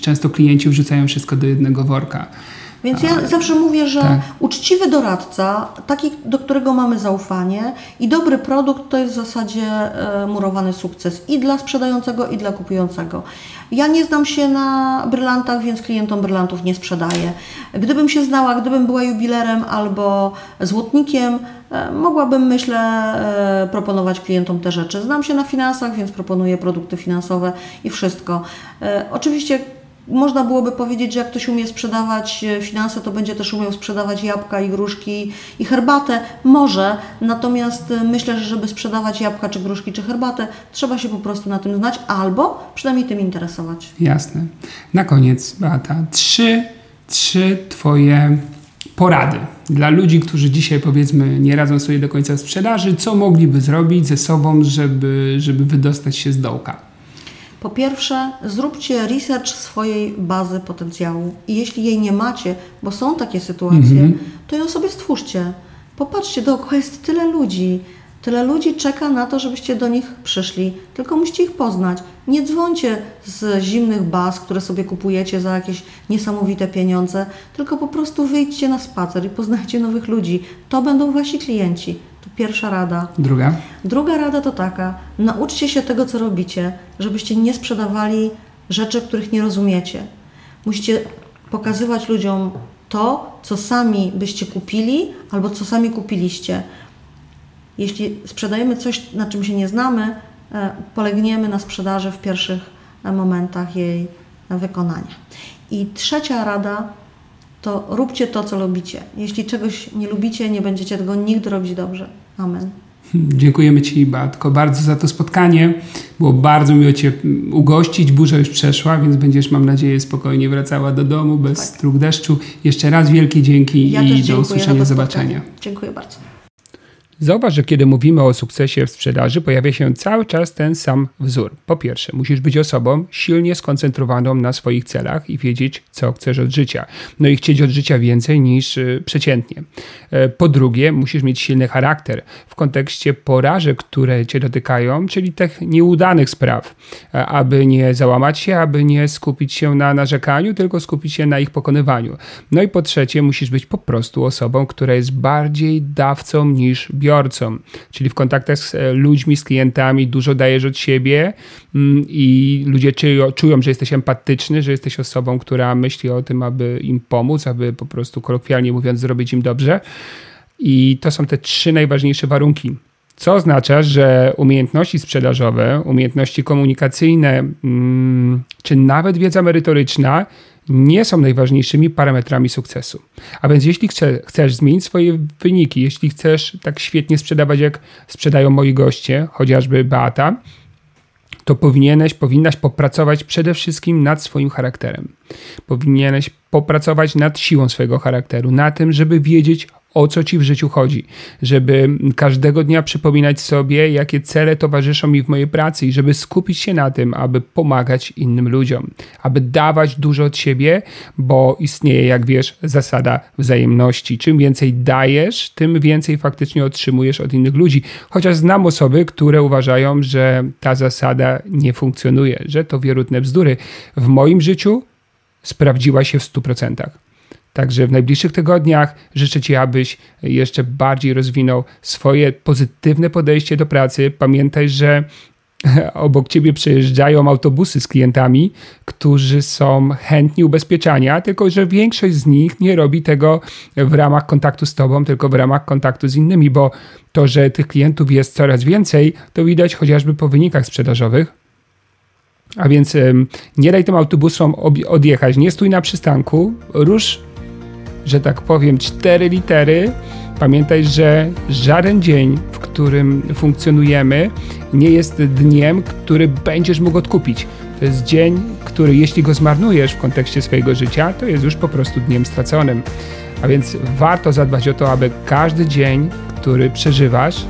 często klienci wrzucają wszystko do jednego worka. Więc ja zawsze mówię, że tak. uczciwy doradca, taki, do którego mamy zaufanie i dobry produkt to jest w zasadzie e, murowany sukces i dla sprzedającego, i dla kupującego. Ja nie znam się na brylantach, więc klientom brylantów nie sprzedaję. Gdybym się znała, gdybym była jubilerem albo złotnikiem, e, mogłabym, myślę, e, proponować klientom te rzeczy. Znam się na finansach, więc proponuję produkty finansowe i wszystko. Oczywiście można byłoby powiedzieć, że jak ktoś umie sprzedawać e, finanse, to będzie też umiał sprzedawać jabłka i gruszki i herbatę. Może, natomiast e, myślę, że żeby sprzedawać jabłka, czy gruszki, czy herbatę, trzeba się po prostu na tym znać albo przynajmniej tym interesować. Jasne. Na koniec, Beata, trzy, trzy Twoje porady dla ludzi, którzy dzisiaj powiedzmy nie radzą sobie do końca sprzedaży, co mogliby zrobić ze sobą, żeby, żeby wydostać się z dołka? Po pierwsze, zróbcie research swojej bazy potencjału i jeśli jej nie macie, bo są takie sytuacje, mm -hmm. to ją sobie stwórzcie. Popatrzcie, dookoła jest tyle ludzi. Tyle ludzi czeka na to, żebyście do nich przyszli, tylko musicie ich poznać. Nie dzwońcie z zimnych baz, które sobie kupujecie za jakieś niesamowite pieniądze, tylko po prostu wyjdźcie na spacer i poznajcie nowych ludzi. To będą wasi klienci. Pierwsza rada. Druga? Druga rada to taka: nauczcie się tego, co robicie, żebyście nie sprzedawali rzeczy, których nie rozumiecie. Musicie pokazywać ludziom to, co sami byście kupili albo co sami kupiliście. Jeśli sprzedajemy coś, na czym się nie znamy, e, polegniemy na sprzedaży w pierwszych e, momentach jej wykonania. I trzecia rada to róbcie to, co lubicie. Jeśli czegoś nie lubicie, nie będziecie tego nigdy robić dobrze. Amen. Dziękujemy Ci, Batko, bardzo za to spotkanie. Było bardzo miło Cię ugościć. Burza już przeszła, więc będziesz, mam nadzieję, spokojnie wracała do domu bez tak. deszczu. Jeszcze raz wielkie dzięki ja i do usłyszenia, zobaczenia. Dziękuję bardzo. Zauważ, że kiedy mówimy o sukcesie w sprzedaży, pojawia się cały czas ten sam wzór. Po pierwsze, musisz być osobą silnie skoncentrowaną na swoich celach i wiedzieć, co chcesz od życia. No i chcieć od życia więcej niż y, przeciętnie. E, po drugie, musisz mieć silny charakter w kontekście porażek, które cię dotykają, czyli tych nieudanych spraw, e, aby nie załamać się, aby nie skupić się na narzekaniu, tylko skupić się na ich pokonywaniu. No i po trzecie, musisz być po prostu osobą, która jest bardziej dawcą niż biorcą odbiorcą, czyli w kontaktach z e, ludźmi, z klientami dużo dajesz od siebie mm, i ludzie czują, czują, że jesteś empatyczny, że jesteś osobą, która myśli o tym, aby im pomóc, aby po prostu kolokwialnie mówiąc zrobić im dobrze. I to są te trzy najważniejsze warunki. Co oznacza, że umiejętności sprzedażowe, umiejętności komunikacyjne, mm, czy nawet wiedza merytoryczna nie są najważniejszymi parametrami sukcesu. A więc jeśli chce, chcesz zmienić swoje wyniki, jeśli chcesz tak świetnie sprzedawać, jak sprzedają moi goście, chociażby Beata, to powinieneś, powinnaś popracować przede wszystkim nad swoim charakterem. Powinieneś popracować nad siłą swojego charakteru, na tym, żeby wiedzieć, o co ci w życiu chodzi, żeby każdego dnia przypominać sobie, jakie cele towarzyszą mi w mojej pracy i żeby skupić się na tym, aby pomagać innym ludziom, aby dawać dużo od siebie, bo istnieje, jak wiesz, zasada wzajemności. Czym więcej dajesz, tym więcej faktycznie otrzymujesz od innych ludzi. Chociaż znam osoby, które uważają, że ta zasada nie funkcjonuje, że to wierutne bzdury. W moim życiu sprawdziła się w 100%. Także w najbliższych tygodniach życzę Ci, abyś jeszcze bardziej rozwinął swoje pozytywne podejście do pracy. Pamiętaj, że obok ciebie przejeżdżają autobusy z klientami, którzy są chętni ubezpieczania, tylko że większość z nich nie robi tego w ramach kontaktu z tobą, tylko w ramach kontaktu z innymi, bo to, że tych klientów jest coraz więcej, to widać chociażby po wynikach sprzedażowych. A więc nie daj tym autobusom odjechać, nie stój na przystanku, rusz że tak powiem, cztery litery, pamiętaj, że żaden dzień, w którym funkcjonujemy, nie jest dniem, który będziesz mógł odkupić. To jest dzień, który jeśli go zmarnujesz w kontekście swojego życia, to jest już po prostu dniem straconym. A więc warto zadbać o to, aby każdy dzień, który przeżywasz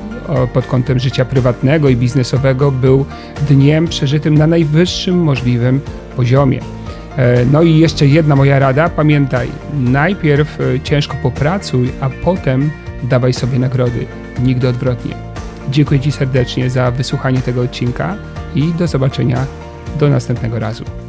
pod kątem życia prywatnego i biznesowego, był dniem przeżytym na najwyższym możliwym poziomie. E, no i jeszcze jedna moja rada, pamiętaj, najpierw e, ciężko popracuj, a potem dawaj sobie nagrody, nigdy odwrotnie. Dziękuję Ci serdecznie za wysłuchanie tego odcinka i do zobaczenia do następnego razu.